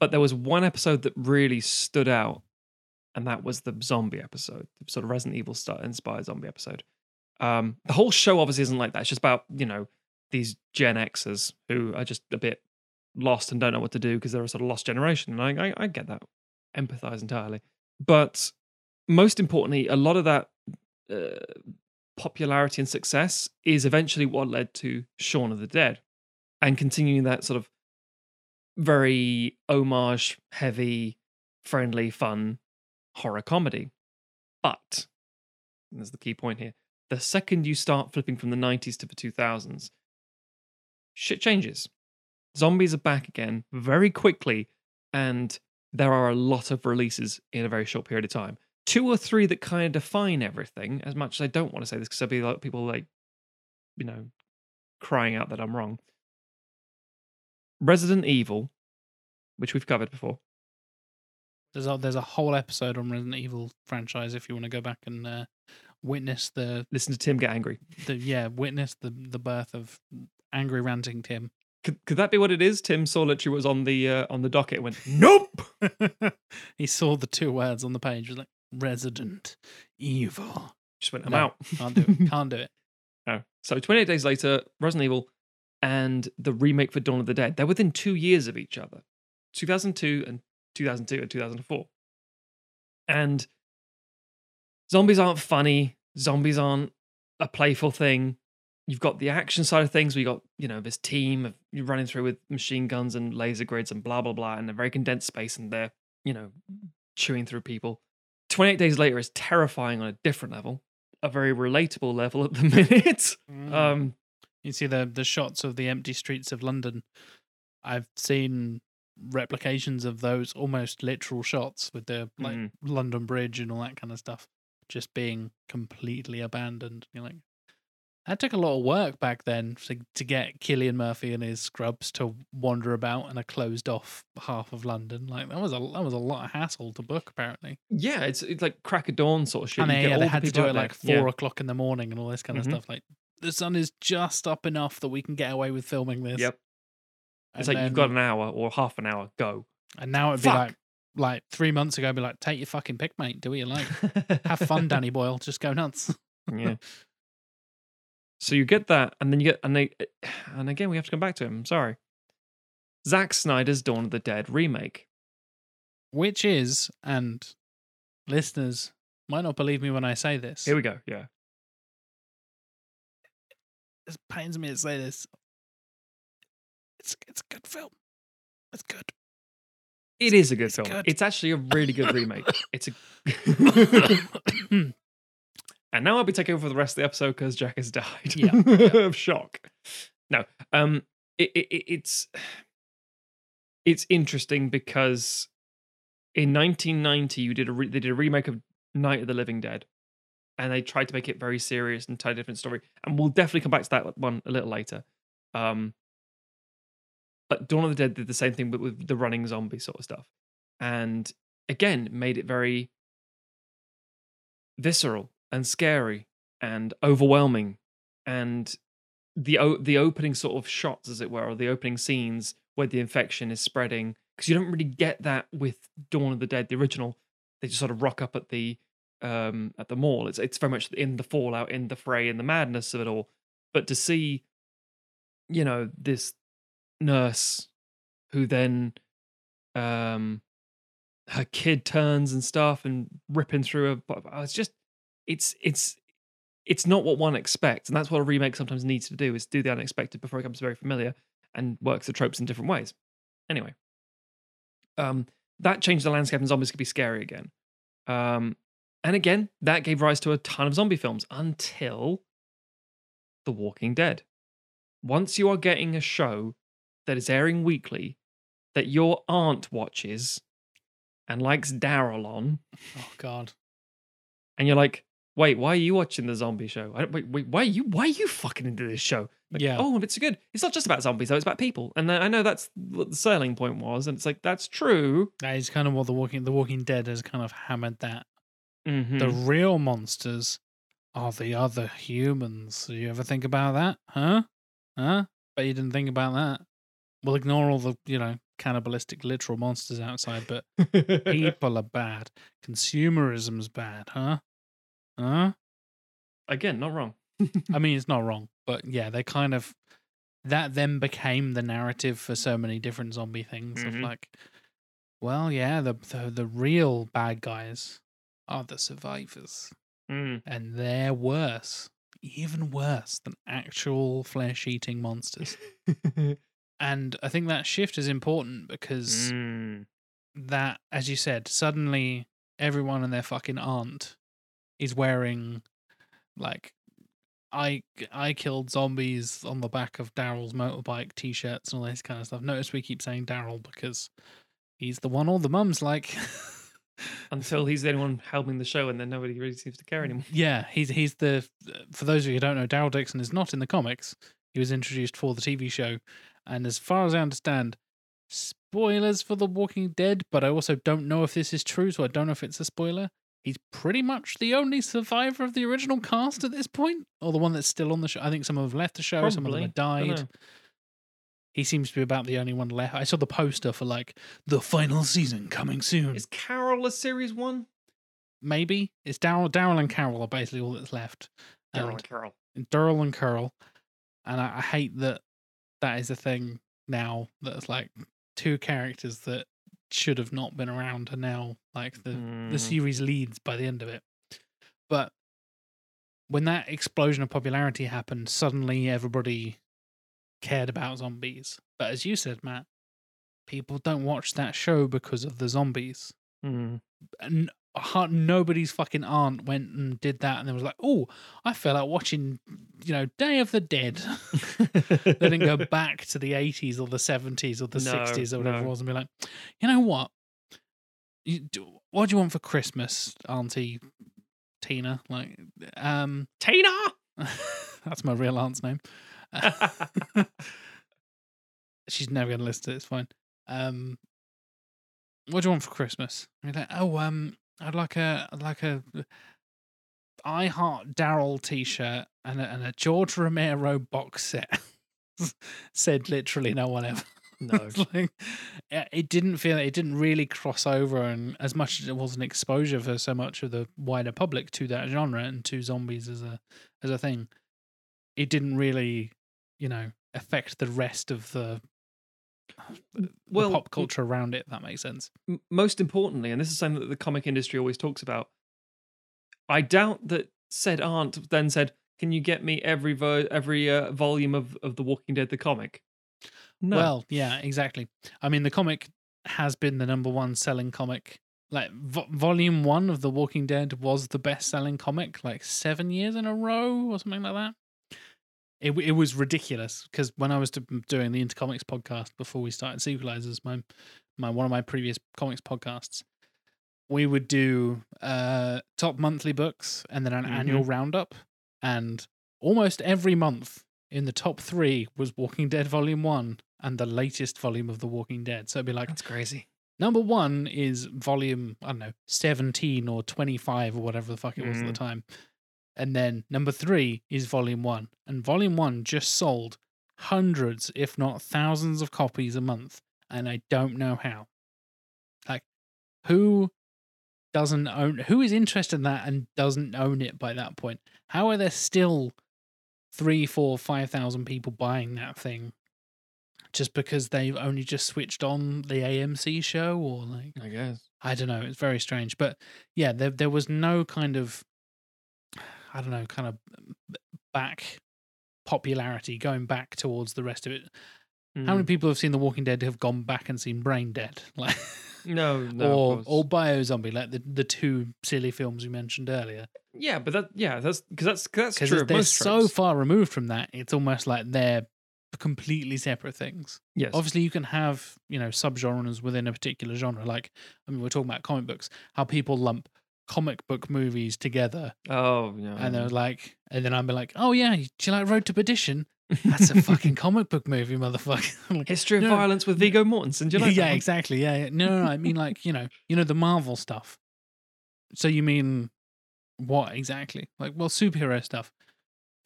But there was one episode that really stood out, and that was the zombie episode, the sort of Resident Evil style inspired zombie episode. Um, the whole show obviously isn't like that. It's just about you know these Gen Xers who are just a bit lost and don't know what to do because they're a sort of lost generation, and I I, I get that, empathize entirely. But most importantly, a lot of that uh, popularity and success is eventually what led to Shaun of the Dead and continuing that sort of very homage heavy, friendly, fun horror comedy. But, there's the key point here the second you start flipping from the 90s to the 2000s, shit changes. Zombies are back again very quickly, and there are a lot of releases in a very short period of time two or three that kind of define everything. As much as I don't want to say this because there'll be like people like, you know, crying out that I'm wrong. Resident Evil, which we've covered before. There's a, there's a whole episode on Resident Evil franchise if you want to go back and uh, witness the, Listen to Tim get angry. the yeah witness the the birth of angry ranting Tim. Could, could that be what it is? Tim saw literally was on the uh, on the docket and went, nope. he saw the two words on the page. Was like Resident Evil. Just went, I'm No. out. Can't do it. Can't do it. No. So 28 days later, Resident Evil and the remake for Dawn of the Dead, they're within two years of each other 2002 and 2002 and 2004. And zombies aren't funny, zombies aren't a playful thing. You've got the action side of things you got, you know, this team of running through with machine guns and laser grids and blah, blah, blah, and a very condensed space, and they're, you know, chewing through people. 28 days later is terrifying on a different level, a very relatable level at the minute. Mm. Um, You see the the shots of the empty streets of London. I've seen replications of those almost literal shots with the like Mhm. London Bridge and all that kind of stuff just being completely abandoned. You're like, that took a lot of work back then to, to get Cillian Murphy and his scrubs to wander about in a closed off half of London. Like that was a that was a lot of hassle to book apparently. yeah, it's it's like crack of dawn sort of shit. and You they, yeah, they the had to do it like four Yeah. o'clock in the morning and all this kind of mm-hmm. stuff. Like the sun is just up enough that we can get away with filming this. Yep. And It's like you've got an hour or half an hour. Go. And now it'd be like, like three months ago, it'd be like, take your fucking pick, mate. Do what you like. Have fun, Danny Boyle. Just go nuts. yeah. So you get that, and then you get, and they, and again we have to come back to him. I'm sorry. Zack Snyder's Dawn of the Dead remake. Which is, and listeners might not believe me when I say this. Here we go. Yeah. It pains me to say this. It's it's a good film. It's good. It is a good It's film. good. It's actually a really good remake. It's a. Hmm. And now I'll be taking over for the rest of the episode because Jack has died Yeah, yeah. of shock. No, um, it, it, it- it's it's interesting because in 1990 you did a re- they did a remake of Night of the Living Dead, and they tried to make it very serious and tell a different story. And we'll definitely come back to that one a little later. Um, but Dawn of the Dead did the same thing, but with the running zombie sort of stuff, and again made it very visceral and scary and overwhelming, and the o- the opening sort of shots, as it were, or the opening scenes where the infection is spreading, because you don't really get that with Dawn of the Dead, the original. They just sort of rock up at the um at the mall. It's it's very much in the fallout, in the fray, in the madness of it all. But to see, you know, this nurse who then um her kid turns and stuff and ripping through but it's just it's it's it's not what one expects and that's what a remake sometimes needs to do is do the unexpected before it becomes very familiar and works the tropes in different ways anyway um that changed the landscape and zombies could be scary again. Um, and again, that gave rise to a ton of zombie films until The Walking Dead. Once you are getting a show that is airing weekly that your aunt watches and likes Daryl on, Oh God. and you're like, wait, why are you watching the zombie show? I don't, wait, wait, why are you why are you fucking into this show? Like, Yeah. Oh, it's good. It's not just about zombies though; it's about people. And I know that's what the selling point was, and it's like that's true. That is kind of what the Walking The Walking Dead has kind of hammered that. Mhm. The real monsters are the other humans. Do you ever think about that? Huh? Huh? But you didn't think about that. We'll ignore all the, you know, cannibalistic literal monsters outside, but people are bad. Consumerism's bad, huh? Huh? Again, not wrong. I mean, it's not wrong, but yeah, they kind of that then became the narrative for so many different zombie things of Mhm. like, well, yeah, the, the the real bad guys are the survivors, Mm. and they're worse, even worse than actual flesh eating monsters. And I think that shift is important because Mm. that, as you said, suddenly everyone and their fucking aunt is wearing like I I killed zombies on the back of Daryl's motorbike t-shirts and all this kind of stuff. Notice we keep saying Daryl because he's the one all the mums like. Until he's the only one helping the show, and then nobody really seems to care anymore. yeah, he's he's the for those of you who don't know, Daryl Dixon is not in the comics. He was introduced for the TV show, and as far as I understand, spoilers for The Walking Dead, but I also don't know if this is true, so I don't know if it's a spoiler. He's pretty much the only survivor of the original cast at this point, or the one that's still on the show. I think some of them have left the show, some of them have died. He seems to be about the only one left. I saw the poster for like the final season coming soon. Is Carol a series one? Maybe it's Daryl. Daryl and Carol are basically all that's left. Daryl And- Carol. Daryl and Carol, and I, I hate that that is a thing now. That's like two characters that should have not been around are now like the the Mm. series leads by the end of it. But when that explosion of popularity happened, suddenly everybody cared about zombies. But as you said, Matt, people don't watch that show because of the zombies Mm. and nobody's fucking aunt went and did that and then was like, oh, I fell out watching, you know, Day of the Dead. they didn't go back to the 80s or the 70s or the No, 60s or whatever no. it was and be like, you know what? You, do, what do you want for Christmas, Auntie Tina? Like, um, Tina. that's my real aunt's name. She's never going to listen to it. It's fine. Um, what do you want for Christmas? And you're like, oh, um, I'd like a, I'd like a I Heart Daryl T-shirt and a, and a George Romero box set. Said literally no one ever. no. Like, it didn't feel it didn't really cross over, and as much as it was an exposure for so much of the wider public to that genre and to zombies as a as a thing, it didn't really, you know, affect the rest of the Well, pop culture around it. If that makes sense. Most importantly, and this is something that the comic industry always talks about, I doubt that said aunt then said, "Can you get me every every uh, volume of of The Walking Dead the comic?" No. Well, yeah, exactly. I mean, the comic has been the number one selling comic. Like vo- volume one of The Walking Dead was the best selling comic, like seven years in a row or something like that. It it was ridiculous because when I was doing the Intercomics podcast before we started Sequelisers, my my one of my previous comics podcasts, we would do uh top monthly books and then an annual roundup, and almost every month in the top three was Walking Dead Volume One and the latest volume of The Walking Dead. So it'd be like that's crazy. number one is volume I don't know seventeen or twenty five or whatever the fuck it was at the Mhm. time, and then number three is volume one, and volume one just sold hundreds, if not thousands, of copies a month, and I don't know how. Like, who doesn't own? Who is interested in that and doesn't own it by that point? How are there still three, four, five thousand people buying that thing? Just because they've only just switched on the AMC show, or like I guess. I don't know. It's very strange, but yeah, there there was no kind of I don't know, kind of back popularity going back towards the rest of it. How many Mm. people have seen The Walking Dead have gone back and seen Brain Dead? Like, No, no. or or Bio Zombie, like the the two silly films we mentioned earlier. yeah, but that yeah, that's because that's 'cause that's true they're so far removed from that, it's almost like they're completely separate things. Yes. Obviously, you can have you know subgenres within a particular genre. Like, I mean, we're talking about comic books. How people lump comic book movies together, Oh yeah. and they're like, and then I'm be like, oh yeah, do you like Road to Perdition? That's a fucking comic book movie, motherfucker. Like, History of No. Violence with Viggo Mortensen. Do you like yeah, exactly. Yeah, yeah. No, no, no. I mean, like you know, you know the Marvel stuff. So you mean what exactly? Like, well, superhero stuff,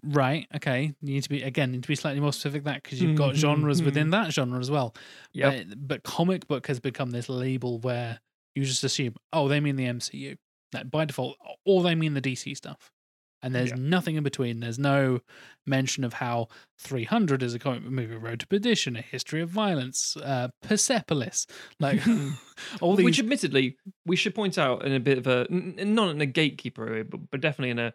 right? Okay, you need to be again need to be slightly more specific that because you've got Mhm, genres within that genre as well. Yep. But, but comic book has become this label where you just assume, oh, they mean the MCU. By default, or they mean the DC stuff. And there's Yeah. nothing in between. There's no mention of how 300 is a comic book movie, Road to Perdition, A History of Violence, uh, Persepolis. Like all these. Which, admittedly, we should point out in a bit of a not in a gatekeeper way, but, but definitely in a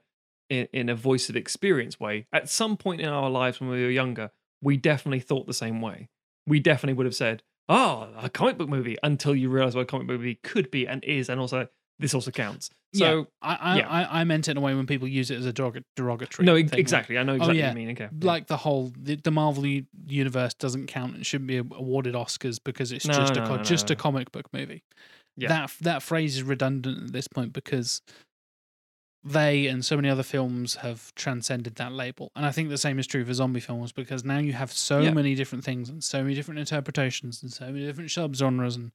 in, in a voice of experience way. At some point in our lives when we were younger, we definitely thought the same way. We definitely would have said, "Oh, a comic book movie," until you realize what a comic book movie could be and is, and also this also counts. yeah, So I, I, yeah. I, I meant it in a way when people use it as a derog- derogatory. no, thing, like- exactly. I know oh, exactly yeah. what you mean. Okay, like the whole the, the Marvel u- universe doesn't count and shouldn't be awarded Oscars because it's No, just a no, co- no, just a comic book movie. Yeah. That that phrase is redundant at this point because they and so many other films have transcended that label. And I think the same is true for zombie films because now you have so Yeah. many different things and so many different interpretations and so many different subgenres and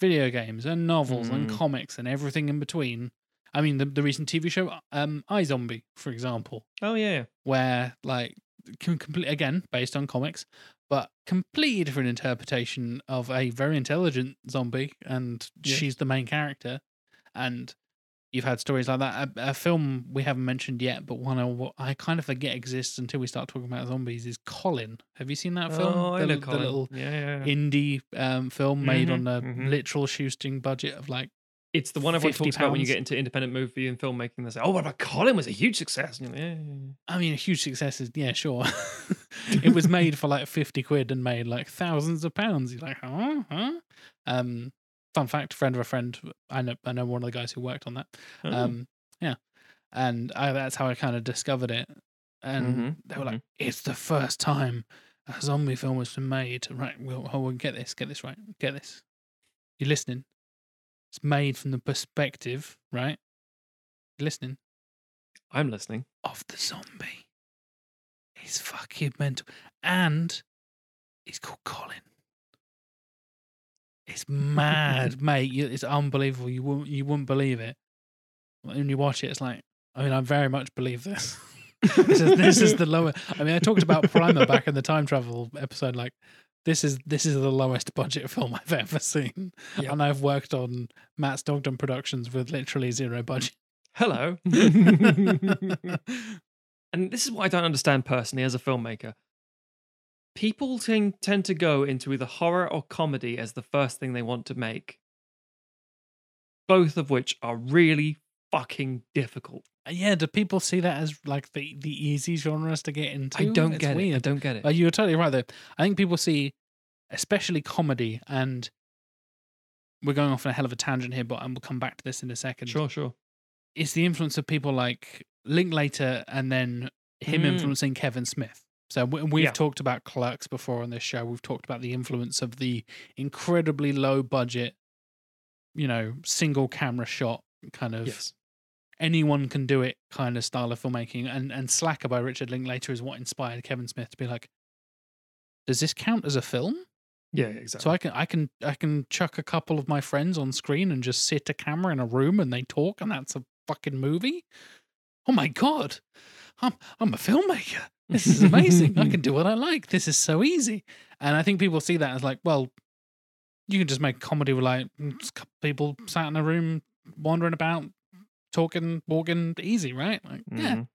video games and novels and Mm. comics and everything in between. I mean, the, the recent TV show, um, I Zombie, for example, oh yeah, where like com- complete again based on comics, but completely different interpretation of a very intelligent zombie, and Yeah. she's the main character. And you've had stories like that. A, a film we haven't mentioned yet, but one I, I kind of forget exists until we start talking about zombies is Colin. Have you seen that film? Oh, the, the little yeah, yeah, yeah. indie um, film made on a Mhm, mhm. literal shoestring budget of like It's the one everyone 50 talks about when you get into independent movie and filmmaking. They say, "Oh, what about Colin? Was a huge success." Like, yeah, yeah, yeah. I mean, a huge success is yeah, sure. it was made for like fifty quid and made like thousands of pounds. You're like, huh, huh? Um, fun fact: friend of a friend. I know, I know one of the guys who worked on that. Oh. Um, yeah, and I, that's how I kind of discovered it. And Mhm, they were like, "It's the first time a zombie film has been made." Right? Well, oh, well, get this, get this right, get this. You're listening. It's made from the perspective, right? You're listening I'm listening. of the zombie. He's fucking mental. And he's called Colin. It's mad, mate. You- It's unbelievable. You wouldn't you wouldn't believe it. When you watch it, it's like I mean, I very much believe this. this, is, this is the lower I mean, I talked about Primer back in the time travel episode, like this is this is the lowest budget film I've ever seen. Yep. And I've worked on Matt Stogden productions with literally zero budget. Hello. and this is what I don't understand personally as a filmmaker. People tend, tend to go into either horror or comedy as the first thing they want to make, both of which are really fucking difficult. Yeah, do people see that as like the the easy genres to get into? I don't It's get it. I don't get it. Uh, you're totally right though. I think people see, especially comedy, and we're going off on a hell of a tangent here, but and we'll come back to this in a second. sure, sure. It's the influence of people like Linklater, and then him Mm. influencing Kevin Smith. So we- we've Yeah. talked about Clerks before on this show. We've talked about the influence of the incredibly low budget, you know, single camera shot kind of Yes. anyone can do it kind of style of filmmaking. And and Slacker by Richard Linklater is what inspired Kevin Smith to be like, does this count as a film? Yeah, exactly. So I can I can I can chuck a couple of my friends on screen and just sit a camera in a room and they talk and that's a fucking movie. Oh my god, I'm I'm a filmmaker. This is amazing. I can do what I like. This is so easy. And I think people see that as like, well, you can just make comedy with like couple people sat in a room wandering about, talking, walking, easy, right? Like, yeah. Mhm.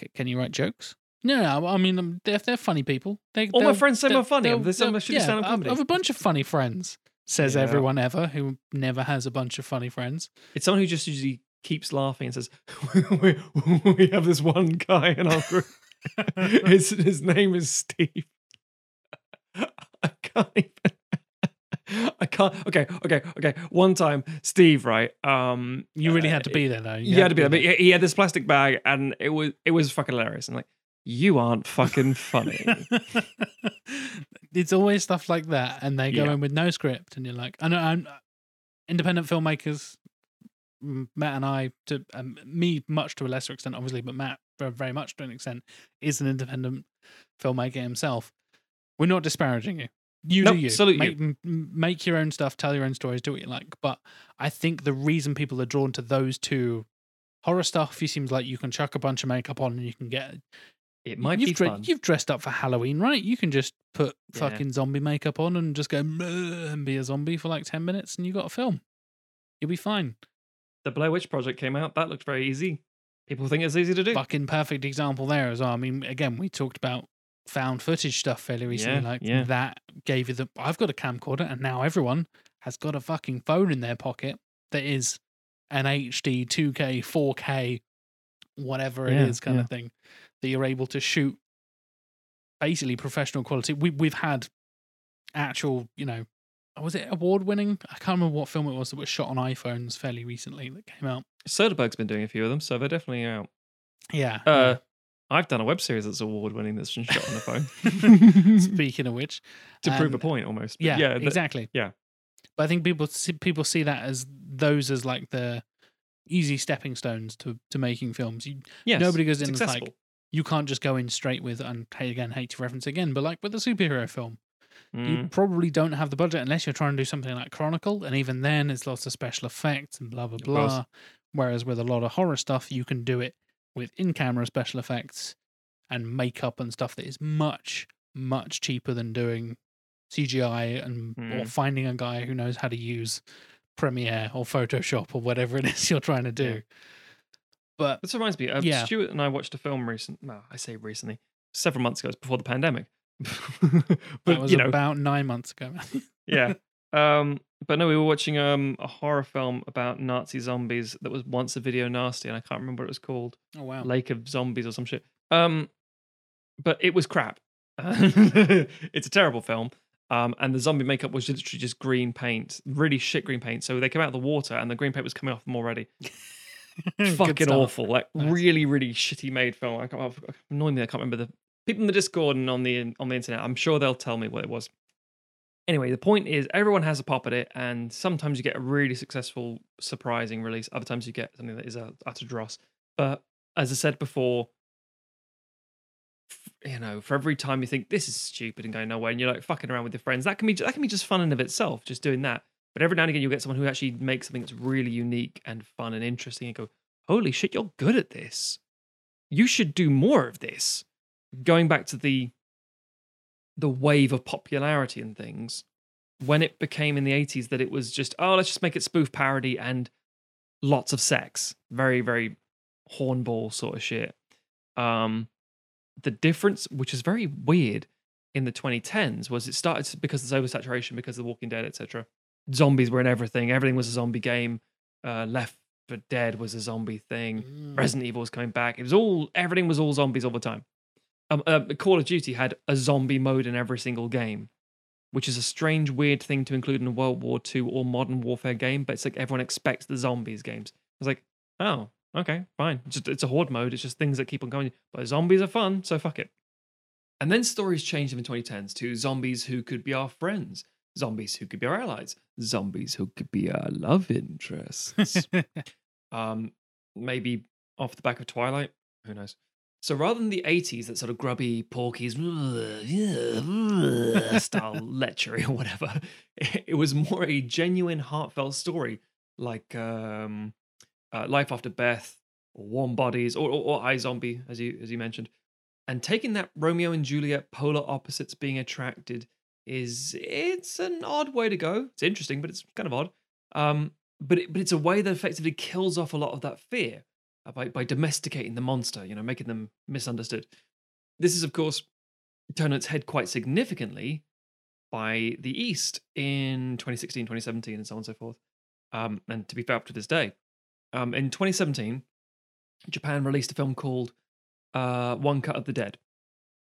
C- can you write jokes? No, no, I mean, um, they're, they're funny people. They, All my friends say I'm funny. they'll- They say I'm they'll- a shitty stand-up comedy. I've a bunch of funny friends, says Yeah. everyone ever who never has a bunch of funny friends. It's someone who just usually keeps laughing and says, "We, we have this one guy in our group. his his name is Steve. I can't even. I can't. Okay, okay, okay. One time, Steve, right? Um, You really uh, had to be there, though. You had to be there. But he he had this plastic bag, and it was it was fucking hilarious. And like, you aren't fucking funny. it's always stuff like that, and they go Yeah. in with no script, and you're like, I know, I'm independent filmmakers. Matt and I, to um, me, much to a lesser extent, obviously, but Matt, ver- very much to an extent, is an independent filmmaker himself. We're not disparaging you. You Nope, do you. salute make, m- m- make your own stuff, tell your own stories, do what you like. But I think the reason people are drawn to those two horror stuff, he seems like you can chuck a bunch of makeup on and you can get It might you've be dre- fun. You've dressed up for Halloween, right? You can just put Yeah. fucking zombie makeup on and just go and be a zombie for like ten minutes, and you got a film. You'll be fine. The Blair Witch Project came out. That looked very easy. People think it's easy to do. Fucking perfect example there as well. I mean, again, we talked about found footage stuff fairly recently. Yeah, like yeah. that gave you the. I've got a camcorder, and now everyone has got a fucking phone in their pocket that is an HD, 2K, 4K, whatever it Yeah, is, kind of thing that you're able to shoot basically professional quality. We we've had actual, you know, was it award winning? I can't remember what film it was that was shot on iPhones fairly recently that came out. Soderbergh's been doing a few of them, so they're definitely out. Yeah. Uh, I've done a web series that's award winning that's been shot on the phone Speaking of which, to prove a um, point almost. But yeah, yeah, the- exactly. yeah. But I think people see, people see that as those as like the easy stepping stones to to making films. You yes, nobody goes in and like you can't just go in straight with and hey again hate to reference again, but like with a superhero film, you Mm, probably don't have the budget unless you're trying to do something like Chronicle, and even then it's lots of special effects and blah blah blah. Whereas with a lot of horror stuff, you can do it with in-camera special effects and makeup and stuff that is much much cheaper than doing CGI and or Mm. finding a guy who knows how to use Premiere or Photoshop or whatever it is you're trying to do. Yeah. But This reminds me. Uh, Yeah. Stuart and I watched a film recent. Well, I say recently, several months ago. It's before the pandemic. that but was you know, about nine months ago. yeah. Um, but no, we were watching um a horror film about Nazi zombies that was once a video nasty, and I can't remember what it was called. oh wow. Lake of Zombies or some shit. Um, but it was crap. it's a terrible film. Um, and the zombie makeup was literally just green paint, really shit green paint. So they came out of the water, and the green paint was coming off them already. Fucking awful, like Nice. really, really shitty made film. I can't, annoyingly, I can't remember the people in the Discord and on the on the internet. I'm sure they'll tell me what it was. Anyway, the point is, everyone has a pop at it, and sometimes you get a really successful, surprising release. Other times you get something that is a utter dross. But as I said before, you know, for every time you think this is stupid and going nowhere, and you're like fucking around with your friends, that can be that can be just fun in of itself, just doing that. But every now and again, you'll get someone who actually makes something that's really unique and fun and interesting, and go, "Holy shit, you're good at this! You should do more of this." Going back to the the wave of popularity and things, when it became in the 80s that it was just, oh, let's just make it spoof parody and lots of sex, very very hornball sort of shit. Um, the difference, which is very weird in the 2010s, was it started because of this oversaturation, because of The Walking Dead, etc. Zombies were in everything. Everything was a zombie game. Uh, Left 4 Dead was a zombie thing. Mm. Resident Evil was coming back. It was all everything was all zombies all the time. Um, uh, Call of Duty had a zombie mode in every single game, which is a strange, weird thing to include in a World War II or modern warfare game. But it's like everyone expects the zombies games. I was like, oh, okay, fine. Just it's a horde mode. It's just things that keep on going. But zombies are fun, so fuck it. And then stories changed in the 2010s to zombies who could be our friends, zombies who could be our allies, zombies who could be our love interests um, maybe off the back of Twilight. Who knows? So rather than the 80s, that sort of grubby Porky's style lechery or whatever, it was more a genuine, heartfelt story like um, uh, Life After Beth or Warm Bodies or, or, or I Zombie, as you as you mentioned. And taking that Romeo and Juliet polar opposites being attracted is it's an odd way to go. It's interesting, but it's kind of odd. Um, but it, but it's a way that effectively kills off a lot of that fear by by domesticating the monster, you know, making them misunderstood. This is, of course, turned its head quite significantly by the East in 2016, 2017, and so on and so forth. Um, and to be fair, up to this day, um, in 2017, Japan released a film called uh, One Cut of the Dead.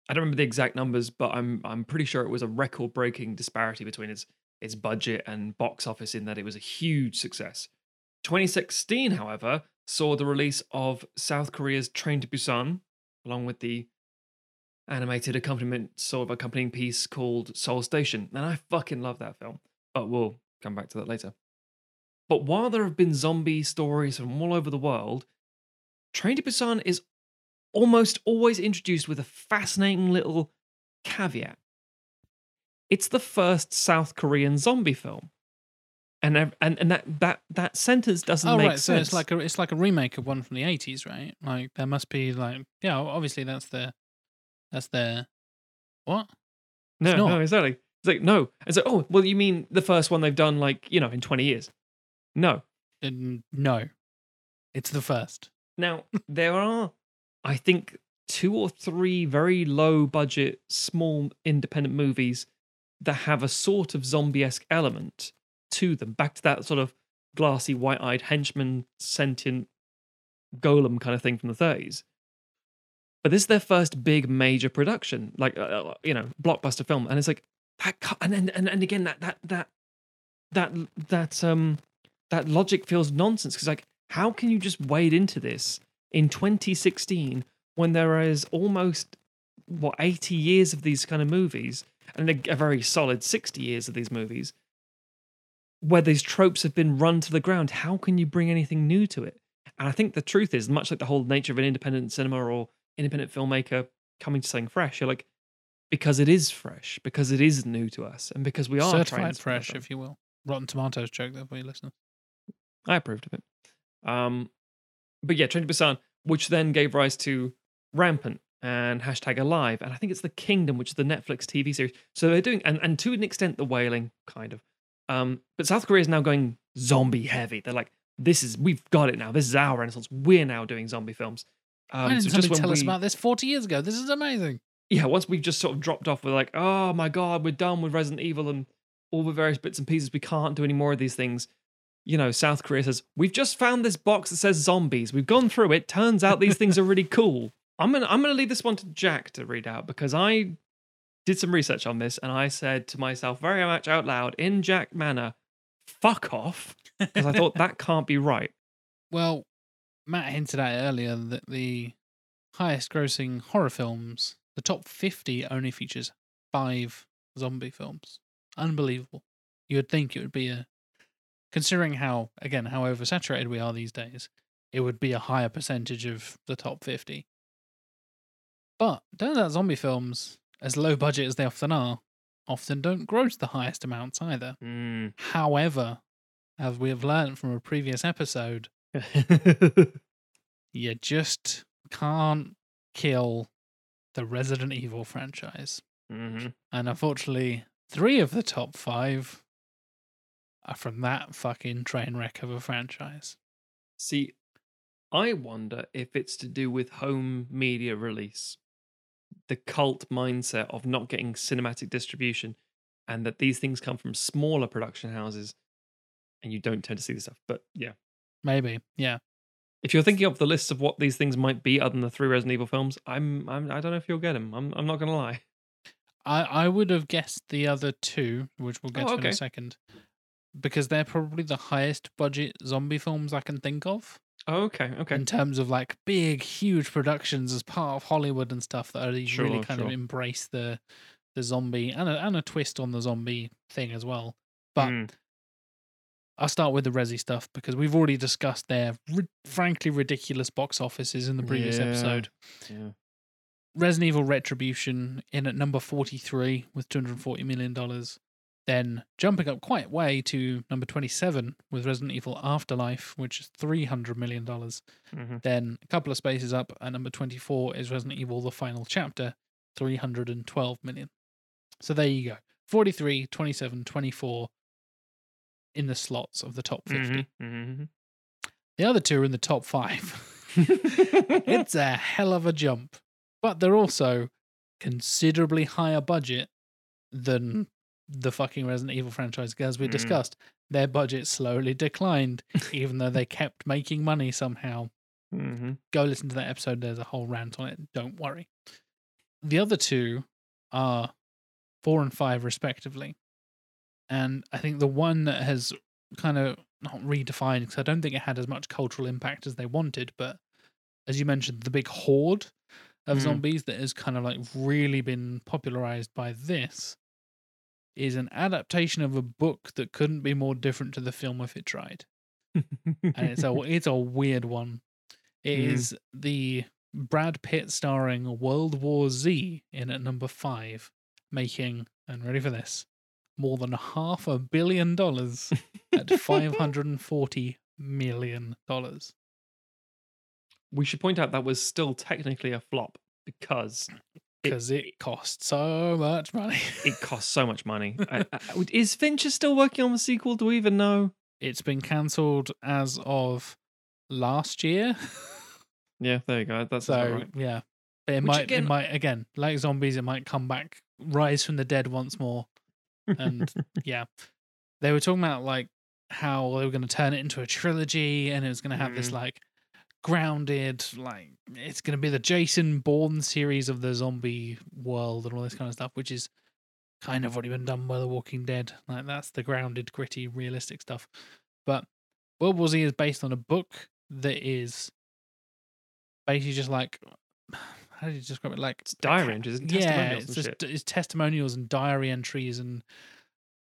I don't remember the exact numbers, but I'm I'm pretty sure it was a record-breaking disparity between its its budget and box office in that it was a huge success. 2016, however, saw the release of South Korea's Train to Busan, along with the animated accompaniment sort of accompanying piece called Seoul Station. And I fucking love that film, but we'll come back to that later. But while there have been zombie stories from all over the world, Train to Busan is almost always introduced with a fascinating little caveat. It's the first South Korean zombie film. And, and and that that that sentence doesn't Oh make right, so sense. it's like a it's like a remake of one from the eighties, right? Like there must be like yeah, obviously that's the that's the what? no, no, exactly. It's like no. It's like oh, well, you mean the first one they've done like you know in twenty years? No, no, it's the first. Now, there are, I think, two or three very low budget, small independent movies that have a sort of zombie esque element to them. Back to that sort of glassy, white eyed henchman, sentient golem kind of thing from the 30s. But this is their first big major production, like, uh, you know, blockbuster film. And it's like, that, and, and, and again, that, that, that, that, that, um, that logic feels nonsense because, like, how can you just wade into this in 2016 when there is almost what 80 years of these kind of movies and a, a very solid 60 years of these movies where these tropes have been run to the ground how can you bring anything new to it and i think the truth is much like the whole nature of an independent cinema or independent filmmaker coming to something fresh you're like because it is fresh because it is new to us and because we are trying certified fresh, them. if you will. Rotten Tomatoes joke there for you listeners. I approved of it. Um, but yeah, Train to Busan, which then gave rise to Rampant and hashtag Alive, and I think it's The Kingdom, which is the Netflix TV series. So they're doing, and, and to an extent, The Wailing, kind of. Um, but South Korea is now going zombie heavy. They're like, this is, we've got it now. This is our renaissance. We're now doing zombie films. Um, Why didn't so somebody tell us about this forty years ago? This is amazing. yeah, once we've just sort of dropped off, we're like, oh my god, we're done with Resident Evil and all the various bits and pieces. We can't do any more of these things. You know, South Korea says, we've just found this box that says zombies. We've gone through it. Turns out these things are really cool. I'm gonna I'm gonna leave this one to Jack to read out because I did some research on this and I said to myself very much out loud in Jack manner, fuck off. Because I thought that can't be right. Well, Matt hinted at earlier that the highest grossing horror films, the top 50 only features five zombie films. Unbelievable. You would think it would be a, considering how, again, how oversaturated we are these days, it would be a higher percentage of the top 50. But turns out zombie films, as low budget as they often are, often don't gross the highest amounts either. Mm. However, as we have learned from a previous episode, you just can't kill the Resident Evil franchise. hmm And unfortunately, three of the top five are from that fucking train wreck of a franchise. See, I wonder if it's to do with home media release, the cult mindset of not getting cinematic distribution, and that these things come from smaller production houses, and you don't tend to see this stuff. But yeah, Maybe, yeah. if you're thinking of the lists of what these things might be, other than the three Resident Evil films, I'm, I'm I don't know if you'll get them. I'm I'm not gonna lie. I, I would have guessed the other two, which we'll get Oh, to in a second, because they're probably the highest budget zombie films I can think of. Oh, okay, okay. in terms of like big, huge productions as part of Hollywood and stuff that are really Sure, kind of embrace the the zombie and a, and a twist on the zombie thing as well. But Mm, I'll start with the Resi stuff because we've already discussed their ri- frankly ridiculous box offices in the previous Yeah. episode. yeah. Resident Evil Retribution in at number 43 with $240 million. Then jumping up quite way to number 27 with Resident Evil Afterlife, which is $300 million. Mhm. Then a couple of spaces up at number 24 is Resident Evil The Final Chapter, 312 million. So there you go. 43, 27, 24 in the slots of the top 50. Mhm, mhm, The other two are in the top five. it's a hell of a jump. But they're also considerably higher budget than the fucking Resident Evil franchise. As we Mm. discussed, their budget slowly declined, even though they kept making money somehow. Mhm. go listen to that episode. There's a whole rant on it. Don't worry. The other two are four and five, respectively. And I think the one that has kind of not redefined because I don't think it had as much cultural impact as they wanted, but as you mentioned, the big horde of Mm. zombies that has kind of like really been popularized by this is an adaptation of a book that couldn't be more different to the film if it tried. And it's a it's a weird one. It Mm. is the Brad Pitt starring World War Z in at number five, making and ready for this more than half a billion dollars at five hundred and forty million dollars. we should point out that was still technically a flop because Because it costs so much money. it costs so much money. I, I, is Fincher still working on the sequel? Do we even know? it's been cancelled as of last year. Yeah, there you go. That's so right. yeah. But it Which might again- it might again, like zombies, it might come back, rise from the dead once more. and yeah, they were talking about like how they were going to turn it into a trilogy, and it was going to have this Mm. like grounded, like it's going to be the Jason Bourne series of the zombie world and all this kind of stuff, which is kind of already been done by The Walking Dead. Like that's the grounded, gritty, realistic stuff. But World War Z is based on a book that is basically just like how do you describe it? Like It's diary entries and testimonials it's and just it's testimonials and diary entries and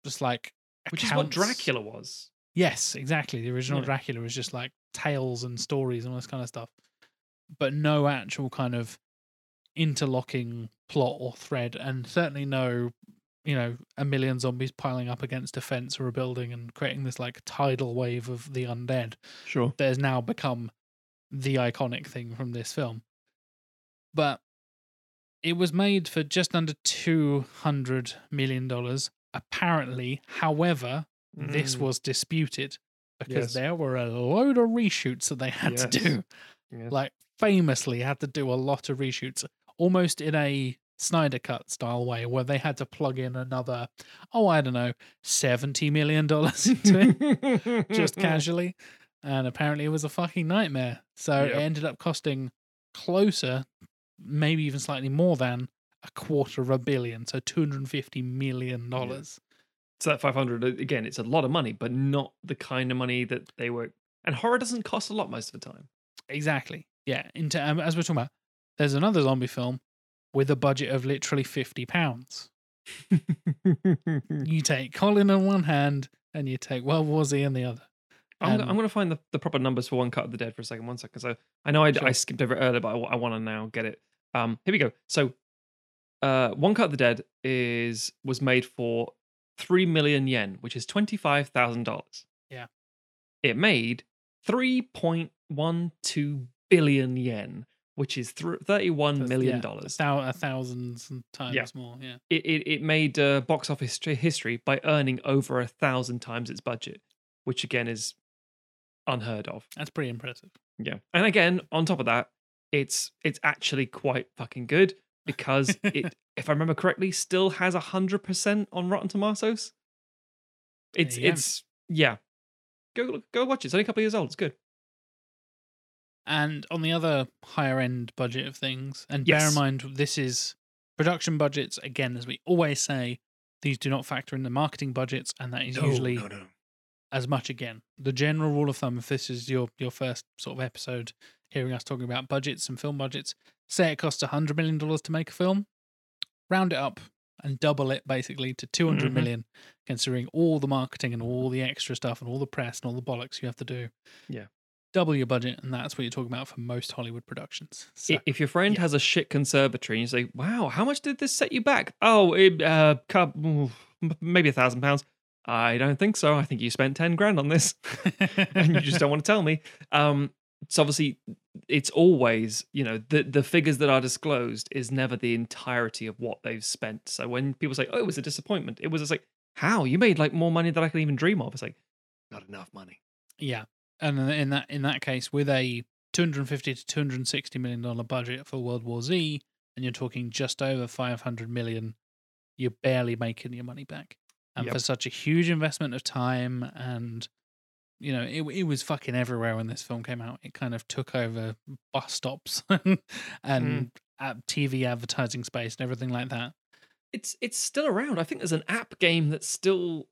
just like Which is what. Dracula was. Yes, exactly. The original Yeah. Dracula was just like tales and stories and all this kind of stuff, but no actual kind of interlocking plot or thread, and certainly no, you know, a million zombies piling up against a fence or a building and creating this like tidal wave of the undead Sure. that has now become the iconic thing from this film. But it was made for just under two hundred million dollars. Apparently, however, this Mm. was disputed because Yes. there were a load of reshoots that they had to do. Yes. Like famously had to do a lot of reshoots, almost in a Snyder cut style way, where they had to plug in another, oh, I don't know, seventy million dollars into it just casually. And apparently it was a fucking nightmare. So Yep. it ended up costing closer, maybe even slightly more than a quarter of a billion. So $250 million. dollars. So that 500 again, it's a lot of money, but not the kind of money that they were. And horror doesn't cost a lot most of the time. Exactly. Yeah. Into, um, as we're talking about, there's another zombie film with a budget of literally 50 pounds. You take Colin on one hand and you take World War Z on the other. I'm, Um, I'm going to find the, the proper numbers for One Cut of the Dead for a second. One second. So I know I, I skipped over it earlier, but I, want to now get it. Um, here we go. So uh, One Cut of the Dead is was made for three million yen, which is twenty five thousand dollars. Yeah. It made three point one two billion yen, which is thirty-one That's- million yeah, dollars. Thou- a thousands times Yeah. more. Yeah. it, it, it made uh, box office history- history by earning over a thousand times its budget, which again is unheard of. That's pretty impressive. Yeah, and again, on top of that, it's it's actually quite fucking good because it, if I remember correctly, still has a hundred percent on Rotten Tomatoes. It's go. it's yeah. Go go watch it. It's only a couple of years old. It's good. And on the other higher end budget of things, and bear in mind, this is production budgets. Again, as we always say, these do not factor in the marketing budgets, and that is usually no. as much again. The general rule of thumb, if this is your your first sort of episode hearing us talking about budgets and film budgets, say it costs a hundred million dollars to make a film, round it up and double it basically to two hundred Mhm. million, considering all the marketing and all the extra stuff and all the press and all the bollocks you have to do. Yeah. Double your budget, and that's what you're talking about for most Hollywood productions. So, If your friend yeah. has a shit conservatory and you say, "Wow, how much did this set you back?" Oh, it, uh, maybe a thousand pounds. I don't think so. I think you spent ten grand on this, and you just don't want to tell me. Um, so obviously, it's always you know the the figures that are disclosed is never the entirety of what they've spent. So when people say, "Oh, it was a disappointment," it was just like, "How you made like more money than I could even dream of?" It's like, not enough money. Yeah, and in- in that in that case, with a 250 to 260 million dollar budget for World War Z, and you're talking just over 500 million, you're barely making your money back. And Yep. for such a huge investment of time, and you know, it it was fucking everywhere when this film came out. It kind of took over bus stops and at TV advertising space and everything like that. it's it's still around. I think there's an app game that's still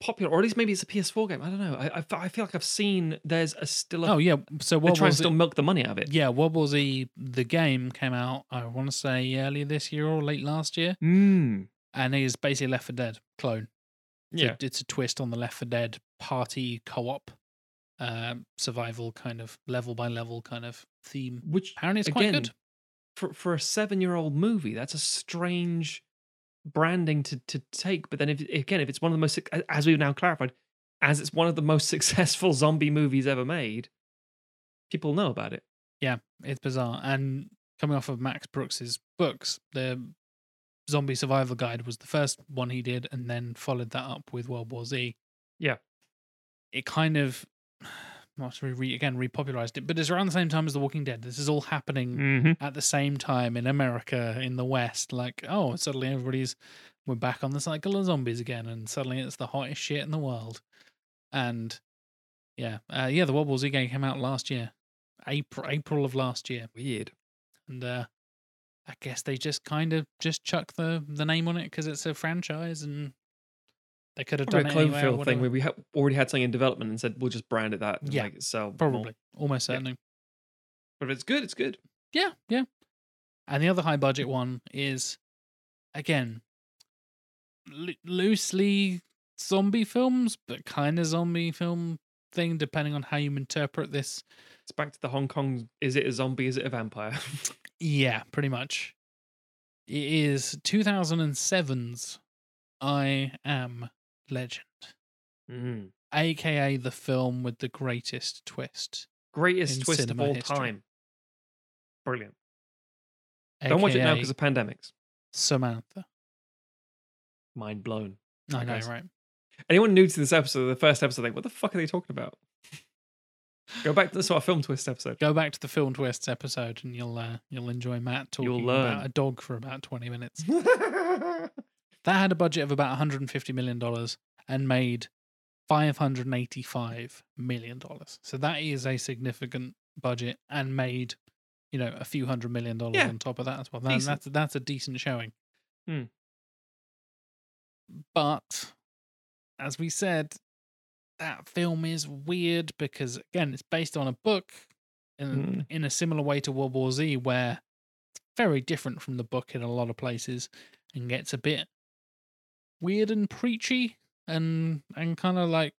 popular, or at least maybe it's a PS4 game. I don't know. I, I, I feel like I've seen there's a still a, Oh yeah. So they're what trying to still milk the money out of it. Yeah, War Z, the game came out, I want to say earlier this year or late last year, Mm. and it is basically Left 4 Dead clone. It's a- Yeah. it's a twist on the Left 4 Dead party co-op, um, survival kind of level by level kind of theme. Which Apparently, it's quite again, good. for for a seven year old movie, that's a strange branding to to take. But then if again, if it's one of the most as we've now clarified, as it's one of the most successful zombie movies ever made, people know about it. Yeah, it's bizarre. And coming off of Max Brooks's books, the Zombie Survival Guide was the first one he did, and then followed that up with World War Z. Yeah. It kind of, to re, again, repopularized it, but it's around the same time as The Walking Dead. This is all happening Mm-hmm. at the same time in America, in the West. Like, oh, suddenly everybody's, we're back on the cycle of zombies again, and suddenly it's the hottest shit in the world. And yeah, uh, yeah, the World War Z game came out last year, April, April of last year Weird. and uh, I guess they just kind of just chuck the the name on it because it's a franchise, and they could have Probably a done anyway. Cloverfield thing where we ha- already had something in development and said we'll just brand it that Yeah, make it sell. more." Probably, almost Yeah. certainly. But if it's good, it's good. Yeah, yeah. And the other high budget one is, again, lo- loosely zombie films, but kind of zombie film thing, depending on how you interpret this. It's back to the Hong Kong. Is it a zombie? Is it a vampire? Yeah, pretty much. It is 2007's I Am Legend. mm. aka the film with the greatest twist. Greatest twist of all history. time. Brilliant. Don't watch it now because of pandemics. Samantha. Mind blown. I Right, know, guys. right? Anyone new to this episode, the first episode, think, what the fuck are they talking about? Go back to the sort of film twist episode. Go back to the film twists episode, and you'll uh, you'll enjoy Matt talking You'll learn. about a dog for about twenty minutes. That had a budget of about 150 million dollars and made 585 million dollars. So that is a significant budget and made, you know, a few hundred million dollars Yeah. on top of that as well. That- Decent. that's that's a decent showing. Hmm. But as we said, that film is weird because again, it's based on a book in Mm. in a similar way to World War Z, where it's very different from the book in a lot of places and gets a bit weird and preachy and and kind of like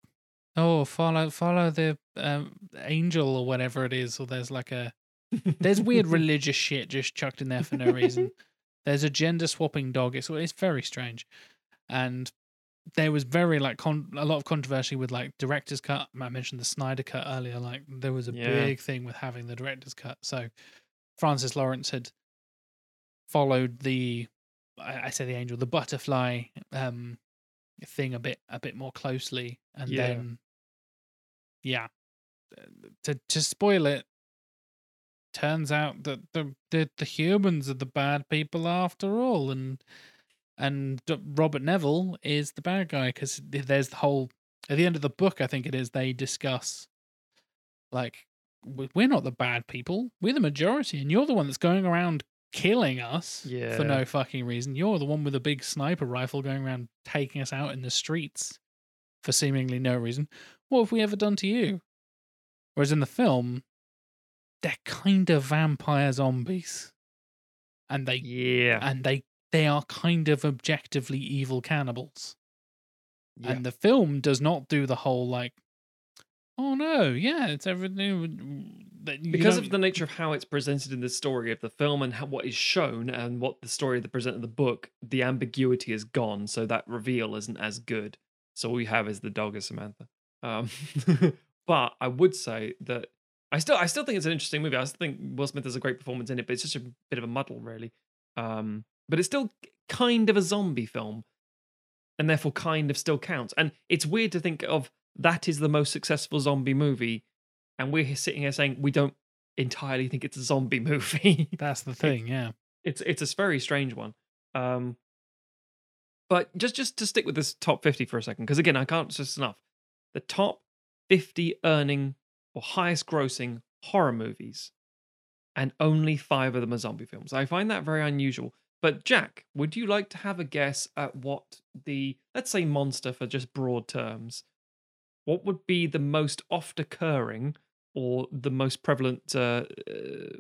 oh follow follow the um, angel or whatever it is or there's like a there's weird religious shit just chucked in there for no reason. There's a gender swapping dog. It's it's very strange. And there was very like con- a lot of controversy with like director's cut i mentioned the snyder cut earlier like there was a Yeah. big thing with having the director's cut so francis lawrence had followed the I, I say the angel the butterfly um thing a bit a bit more closely and Yeah. then yeah to to spoil it turns out that the, the the humans are the bad people after all and and D- Robert Neville is the bad guy because there's the whole at the end of the book I think it is they discuss like "We- we're not the bad people. We're the majority and you're the one that's going around killing us for no fucking reason. You're the one with a big sniper rifle going around taking us out in the streets for seemingly no reason. What have we ever done to you? Whereas in the film they're kind of vampire zombies. And they yeah. and they they are kind of objectively evil cannibals yeah. and the film does not do the whole like oh no yeah it's everything because of the nature of how it's presented in the story of the film and how, what is shown and what the story of the present of the book, the ambiguity is gone, so that reveal isn't as good. So all you have is the dog as Samantha. Um, but I would say that I still I still think it's an interesting movie. I still think Will Smith has a great performance in it, but it's just a bit of a muddle, really. Um, but it's still kind of a zombie film, and therefore kind of still counts. And it's weird to think of that is the most successful zombie movie, and we're here sitting here saying we don't entirely think it's a zombie movie. that's the thing yeah it's it's a very strange one. Um, but just just to stick with this top fifty for a second, because again, I can't stress enough. The top fifty earning or highest grossing horror movies, and only five of them are zombie films. I find that very unusual. But Jack, would you like to have a guess at what the let's say monster for just broad terms? What would be the most oft occurring or the most prevalent uh, uh,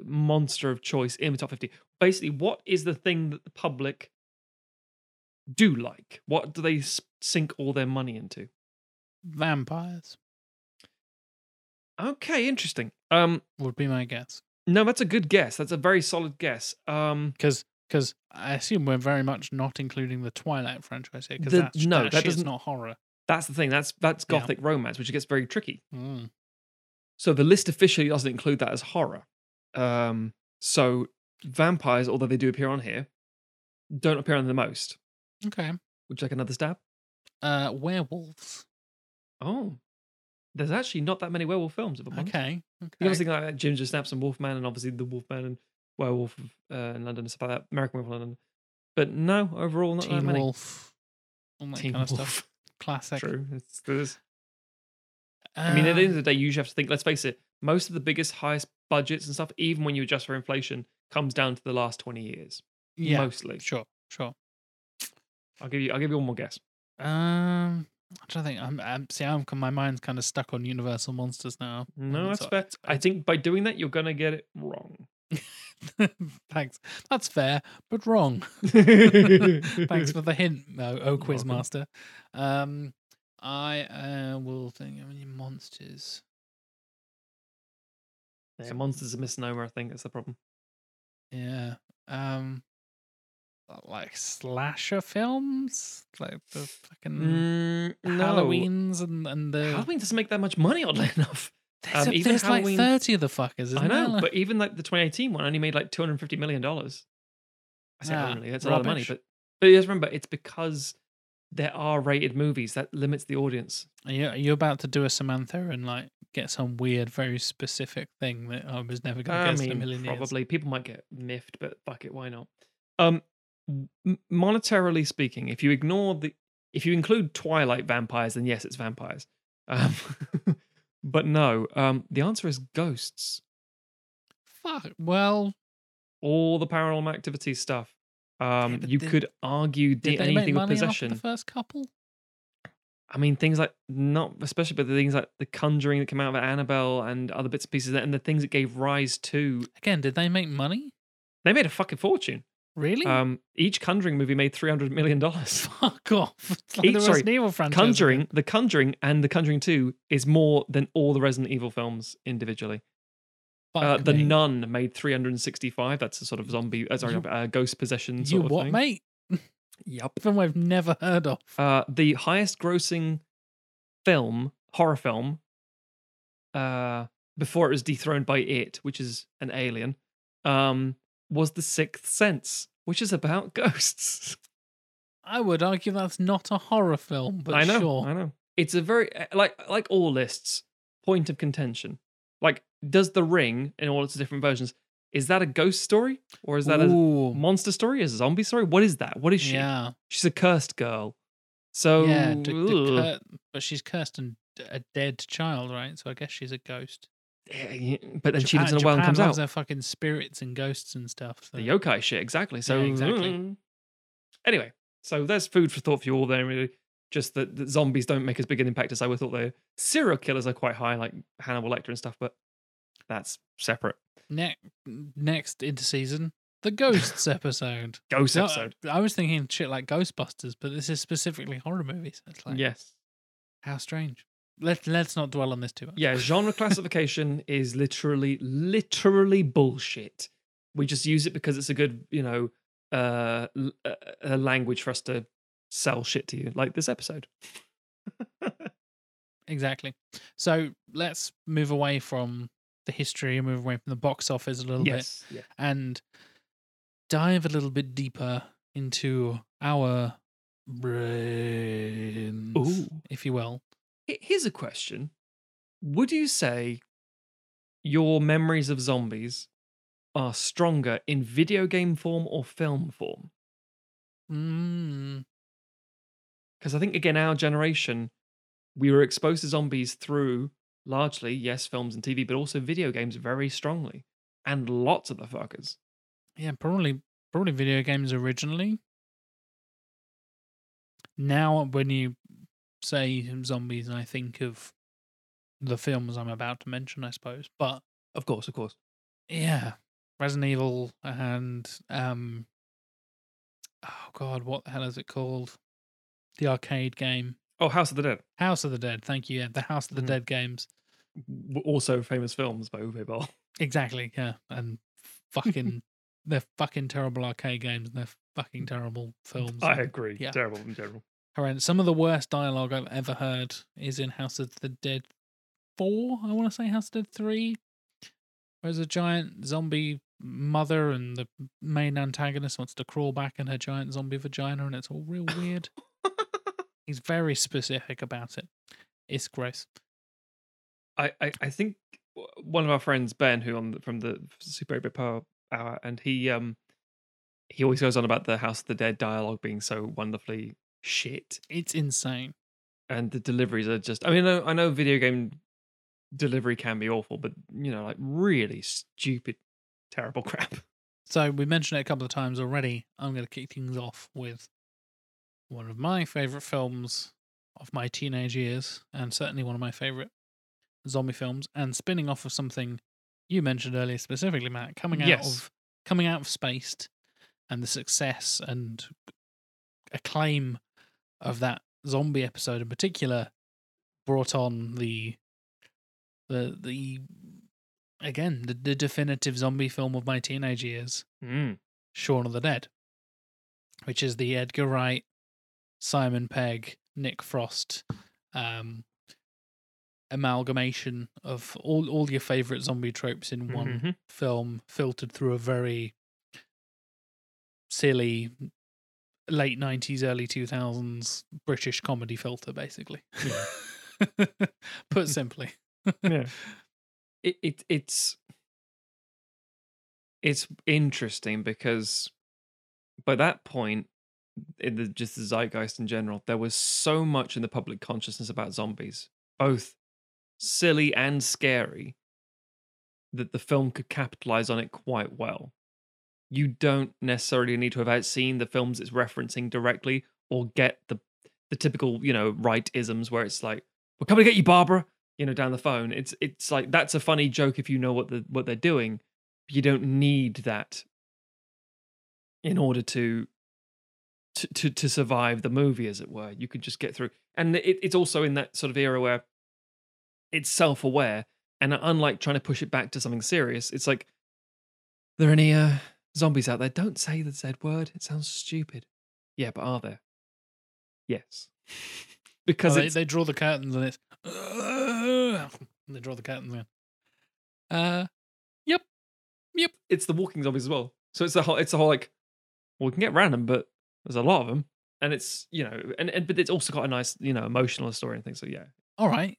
monster of choice in the top 50? Basically, what is the thing that the public do like? What do they sink all their money into? Vampires Okay, interesting. Um, would be my guess. no, that's a good guess. That's a very solid guess. Um, Because because I assume we're very much not including the Twilight franchise here. Because that's no, that, that doesn't- not horror. that's the thing. That's that's Yeah. gothic romance, which gets very tricky. Mm. So the list officially doesn't include that as horror. Um, so vampires, although they do appear on here, don't appear on the most. Okay. Would you like another stab? Uh, werewolves. Oh, there's actually not that many werewolf films. If I'm honest. Okay. You Okay. obviously think like Ginger Snaps and Wolfman, and obviously the Wolfman and Werewolf of, uh, in London and stuff like that. American Werewolf in London. But no, overall, not that Teen many. Wolf. All that Teen kind of Wolf. stuff. Classic. True. It's, there's- I mean, at the end of the day, you usually have to think. Let's face it. Most of the biggest, highest budgets and stuff, even when you adjust for inflation, comes down to the last twenty years. yeah. Mostly. Sure. Sure. I'll give you. I'll give you one more guess. Um, I'm trying to think. I'm, I'm see. I'm my mind's kind of stuck on Universal monsters now. No, that's so fair. I think by doing that, you're gonna get it wrong. Thanks. That's fair, but wrong. Thanks for the hint, oh, oh Quizmaster. Um, I uh, will think how many monsters. Yeah, monsters a misnomer. I think that's the problem. Yeah. Um, like slasher films, like the fucking Mm, no. Halloweens and and the. Halloween doesn't make that much money, oddly enough. There's, um, a- even there's like Halloween- thirty of the fuckers. Isn't I know, there? but even like the 2018 one only made like 250 million dollars. I say Ah, only, that's a lot of money, but but you just remember it's because there are rated movies that limits the audience. Are you, are you about to do a Samantha and like get some weird, very specific thing that I was never going to I guess in a mean, million years? probably people might get miffed, but fuck it, why not? Um, monetarily speaking, if you ignore the, if you include Twilight vampires, then yes, it's vampires. Um, but no, um, the answer is ghosts. Fuck. Well, All the paranormal activity stuff. Um, but you did- could argue did the, they make anything with possession. the first couple? I mean, things like not especially, but the things like the Conjuring that came out of Annabelle and other bits and pieces, and the things that gave rise to. Again, did they make money? They made a fucking fortune. Really? Um, each Conjuring movie made three hundred million dollars. Fuck off. It's like Each- the sorry, Evil franchise. Conjuring, The Conjuring, and The Conjuring Two is more than all the Resident Evil films individually. Uh, the me. Nun made three hundred and sixty-five. That's a sort of zombie, uh, sorry, You- uh, ghost possession You sort of what, thing. mate? Yep. Film I've never heard of. Uh, the highest-grossing film, horror film, uh, before it was dethroned by It, which is an alien, um, was The Sixth Sense, which is about ghosts. I would argue that's not a horror film, but I know, sure. I know. It's a very uh, like like all lists, point of contention. Like, does The Ring in all its different versions is that a ghost story or is that a monster story? Is a zombie story? What is that? What is she? yeah, She's a cursed girl. So, yeah. d- d- cur- but she's cursed and a dead child, right? So I guess she's a ghost. Yeah, yeah, but then she Japan- lives in a well and comes loves out. their fucking spirits and ghosts and stuff. So. The yokai shit, exactly. So exactly. mm. Anyway, so there's food for thought for you all there. Really, just that, that zombies don't make as big an impact as I would thought they. Serial killers are quite high, like Hannibal Lecter and stuff, but that's separate. Ne- next interseason, the ghosts episode. Ghost No, episode. I was thinking shit like Ghostbusters, but this is specifically horror movies. It's like yes. how strange. Let Let's not dwell on this too much. Yeah, genre classification is literally, literally bullshit. We just use it because it's a good, you know, uh, uh, uh, language for us to sell shit to you, like this episode. exactly. So let's move away from the history and move away from the box office a little bit. Yeah. and dive a little bit deeper into our brains, Ooh. if you will. Here's a question: Would you say your memories of zombies are stronger in video game form or film form? Mm, Because I think again, our generation, we were exposed to zombies through largely, yes, films and TV, but also video games very strongly, and lots of the fuckers. yeah, probably probably video games originally. Now, when you say zombies, and I think of the films I'm about to mention, I suppose. But Of course, of course. yeah, Resident Evil and um, oh god, what the hell is it called? The arcade game, Oh, House of the Dead. House of the Dead. Thank you. Yeah, the House of the Mhm. Dead games. W- Also famous films by Uwe Boll. Exactly. Yeah, and fucking they're fucking terrible arcade games and they're fucking terrible films. I agree. Yeah. Terrible in general. Horrendous. Some of the worst dialogue I've ever heard is in House of the Dead 4, I want to say House of the Dead 3. Where's a giant zombie mother and the main antagonist wants to crawl back in her giant zombie vagina and it's all real weird. He's very specific about it. It's gross. I, I, I think one of our friends Ben, who on the, from the Super 8 Power Hour, and he um he always goes on about the House of the Dead dialogue being so wonderfully shit, It's insane. and the deliveries are just. I mean, I know, I know video game delivery can be awful, but you know, like really stupid, terrible crap. So we mentioned it a couple of times already. I'm going to kick things off with one of my favorite films of my teenage years, and certainly one of my favorite zombie films. And spinning off of something you mentioned earlier, specifically Matt, coming out Yes. of coming out of Spaced, and the success and acclaim of that zombie episode in particular brought on the the the again the, the definitive zombie film of my teenage years Mm. Shaun of the Dead, which is the Edgar Wright, Simon Pegg, Nick Frost um, amalgamation of all, all your favorite zombie tropes in one Mhm. film, filtered through a very silly late 90s, early 2000s British comedy filter, basically. Put simply. yeah. It, it it's it's interesting because by that point in the just the zeitgeist in general there was so much in the public consciousness about zombies both silly and scary that the film could capitalize on it quite well you don't necessarily need to have seen the films it's referencing directly or get the the typical you know right isms where it's like we're coming to get you barbara you know down the phone. It's it's like that's a funny joke if you know what the what they're doing you don't need that in order to to to, to survive the movie as it were. You could just get through. And it, it's also in that sort of era where it's self-aware and unlike trying to push it back to something serious it's like "Are there any uh, zombies out there don't say the z word it sounds stupid yeah but are there yes because Oh, they, they draw the curtains and it's they draw the curtains in. Uh, yep, yep. it's the walking zombies as well. So it's a whole it's a whole like well, we can get random, but there's a lot of them, and it's you know, and, and but it's also got a nice you know emotional story and things. So yeah, All right.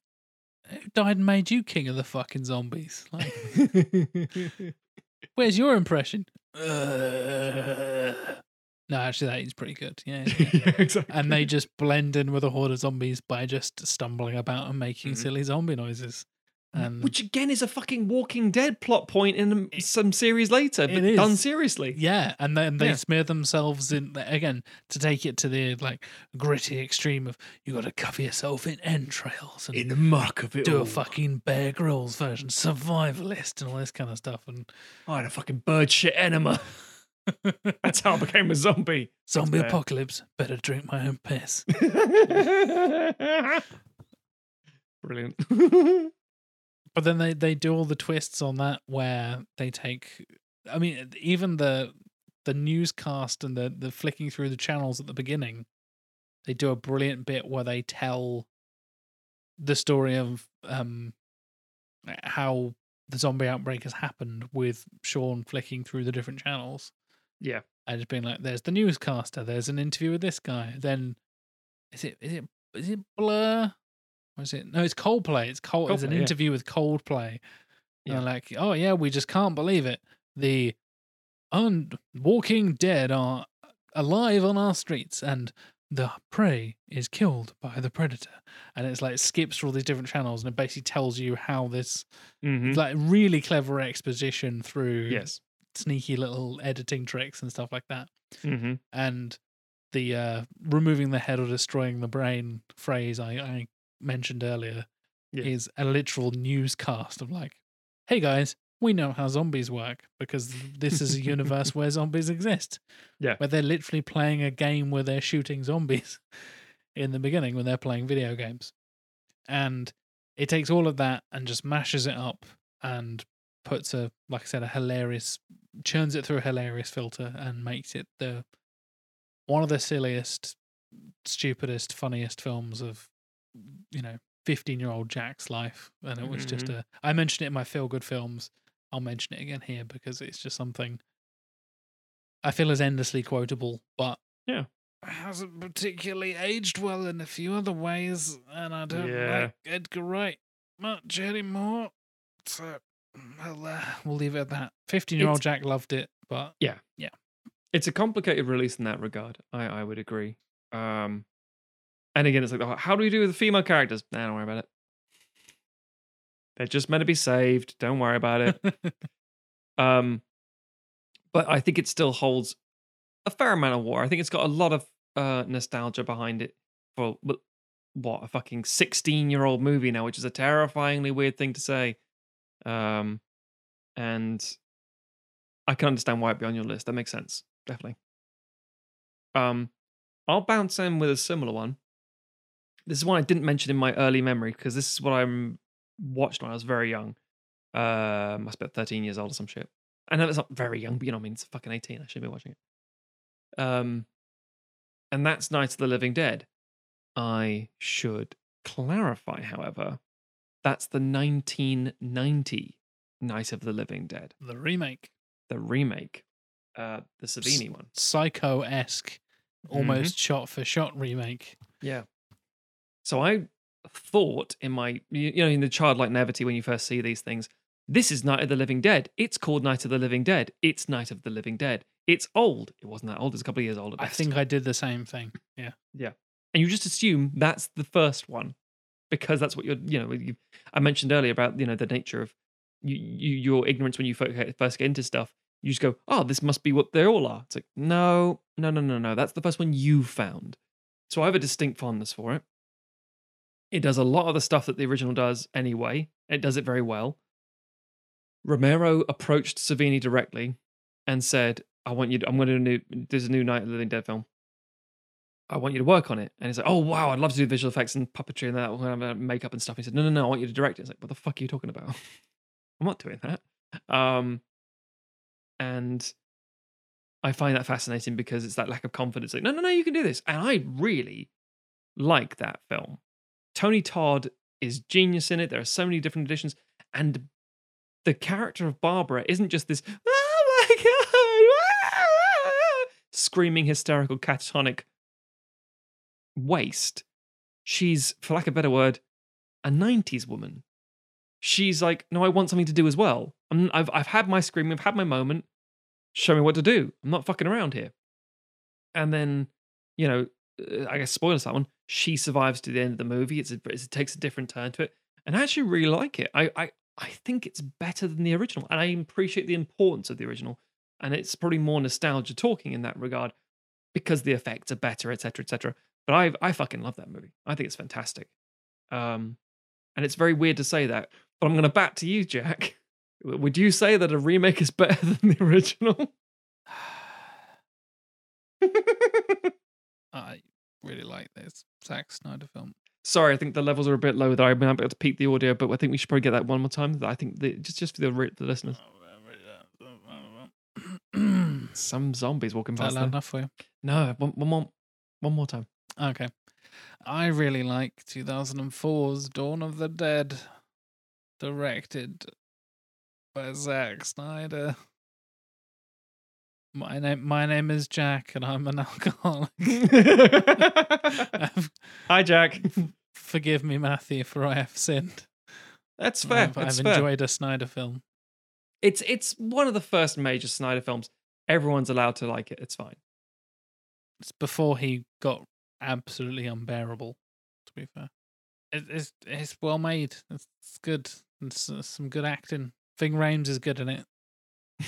Who died and made you king of the fucking zombies? Like, where's your impression? Uh, no, actually, that is pretty good. Yeah. yeah. yeah, exactly. and they just blend in with a horde of zombies by just stumbling about and making Mhm. silly zombie noises. And which again is a fucking Walking Dead plot point in um, It- some series later, but done seriously. yeah, and then they Yeah. smear themselves in again to take it to the like gritty extreme of you got to cover yourself in entrails and in the muck of it do all. a fucking Bear Grylls version, survivalist, and all this kind of stuff. And I had a fucking bird shit enema. That's how I became a zombie. zombie fair. apocalypse, better drink my own piss. Brilliant. But then they they do all the twists on that where they take. I mean, even the the newscast and the the flicking through the channels at the beginning, they do a brilliant bit where they tell the story of um how the zombie outbreak has happened with Shaun flicking through the different channels yeah. and just being like, "There's the newscaster. There's an interview with this guy." Then is it is it is it Blur? Or is it no? It's Coldplay. It's Cold. It's an Coldplay, yeah. interview with Coldplay. Yeah. And like, "Oh yeah, we just can't believe it. The un- Walking Dead are alive on our streets, and the prey is killed by the predator." And it's like skips through all these different channels, and it basically tells you how this Mhm. like really clever exposition through Yes. sneaky little editing tricks and stuff like that. Mm-hmm. And the uh, removing the head or destroying the brain phrase I, I mentioned earlier Yeah. is a literal newscast of like, hey guys, we know how zombies work because this is a universe where zombies exist. Yeah. Where they're literally playing a game where they're shooting zombies in the beginning when they're playing video games. And it takes all of that and just mashes it up and puts a, like I said, a hilarious, churns it through a hilarious filter and makes it the one of the silliest, stupidest, funniest films of, you know, 15 year old Jack's life. And it was just a, I mentioned it in my feel good films. I'll mention it again here because it's just something I feel is endlessly quotable, but Yeah. hasn't particularly aged well in a few other ways. And I don't Yeah. like Edgar Wright much anymore. So, well, uh, we'll leave it at that. 15 year old Jack loved it, but yeah, yeah. It's a complicated release in that regard. I I would agree. Um, and again, it's like, oh, how do we do with the female characters? Nah, don't worry about it. They're just meant to be saved. Don't worry about it. Um, but I think it still holds a fair amount of war. I think it's got a lot of uh, nostalgia behind it for what a fucking sixteen-year-old movie now, which is a terrifyingly weird thing to say. Um, and I can understand why it'd be on your list. That makes sense, definitely. Um, I'll bounce in with a similar one. This is one I didn't mention in my early memory because this is what I watched when I was very young. Uh, must be about 13 years old or some shit. I know it's not very young, but you know what I mean. It's fucking 18. I should be watching it. Um, and that's Night of the Living Dead. I should clarify, however, that's the 1990 Night of the Living Dead, the remake, the remake, uh, the Savini one. psycho esque, almost shot for shot remake. Yeah. So I thought in my, you know, in the childlike naivety when you first see these things, this is Night of the Living Dead. It's called Night of the Living Dead. It's Night of the Living Dead. It's old. It wasn't that old. It's a couple of years old. At I think I did the same thing. Yeah. Yeah. And you just assume that's the first one because that's what you're you know you, i mentioned earlier about you know the nature of you, you your ignorance when you first get into stuff you just go oh this must be what they all are it's like no no no no no that's the first one you found so i have a distinct fondness for it it does a lot of the stuff that the original does anyway it does it very well romero approached savini directly and said i want you to, i'm going to do a new there's a new night of the living dead film I want you to work on it. And he's like, oh, wow, I'd love to do visual effects and puppetry and that, uh, makeup and stuff. He said, no, no, no, I want you to direct it. It's like, what the fuck are you talking about? I'm not doing that. Um, and I find that fascinating because it's that lack of confidence. Like, no, no, no, you can do this. And I really like that film. Tony Todd is genius in it. There are so many different editions. And the character of Barbara isn't just this, oh my God, screaming, hysterical, catatonic waste. She's, for lack of a better word, a 90s woman. She's like, no, I want something to do as well. I've, I've had my screaming, I've had my moment. Show me what to do. I'm not fucking around here. And then, you know, I guess spoilers that one. She survives to the end of the movie. It's a, it takes a different turn to it, and I actually really like it. I, I I think it's better than the original, and I appreciate the importance of the original. And it's probably more nostalgia talking in that regard because the effects are better, etc., etc. But I I fucking love that movie. I think it's fantastic. Um, and it's very weird to say that, but I'm going to bat to you, Jack. Would you say that a remake is better than the original? I really like this Zack Snyder film. Sorry, I think the levels are a bit low there. I've been able to peak the audio, but I think we should probably get that one more time. I think the, just just for the the listeners, oh, some zombies walking that past. loud There. enough for you? No, one, one more, one more time. Okay. I really like 2004's Dawn of the Dead, directed by Zack Snyder. My name, my name is Jack, and I'm an alcoholic. Hi, Jack. Forgive me, Matthew, for I have sinned. That's fair. I've, That's I've fair. enjoyed a Snyder film. It's it's one of the first major Snyder films. Everyone's allowed to like it. It's fine. It's before he got absolutely unbearable. To be fair, it, it's it's well made. It's, it's good. It's uh, some good acting. Ving Rhames is good in it.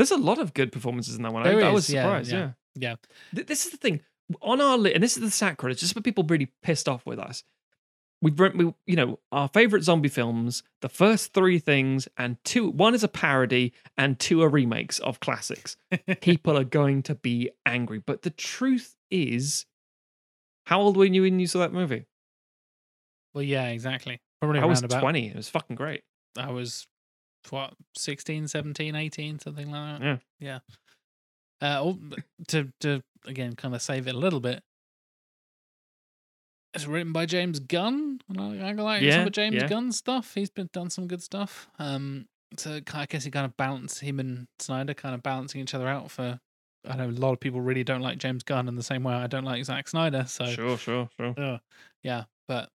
There's a lot of good performances in that one. I, I was surprised. yeah. Yeah. Yeah. Th- This is the thing on our list, and this is the sacrilege. Just for people really pissed off with us. We've we, you know, our favorite zombie films. The first three things, and two. One is a parody, and two are remakes of classics. people are going to be angry. But the truth is, how old were you when you saw that movie? Well, yeah, exactly. Probably I was about. 20. It was fucking great. I was what 16, 17, 18, something like that. Yeah. Yeah. Uh, oh, to to again kind of save it a little bit. It's written by James Gunn. I, like some of James yeah. Gunn stuff. He's been done some good stuff. Um, so I guess he kind of balanced him and Snyder kind of balancing each other out. For I know a lot of people really don't like James Gunn in the same way I don't like Zack Snyder. So Sure, sure, sure. yeah, yeah, but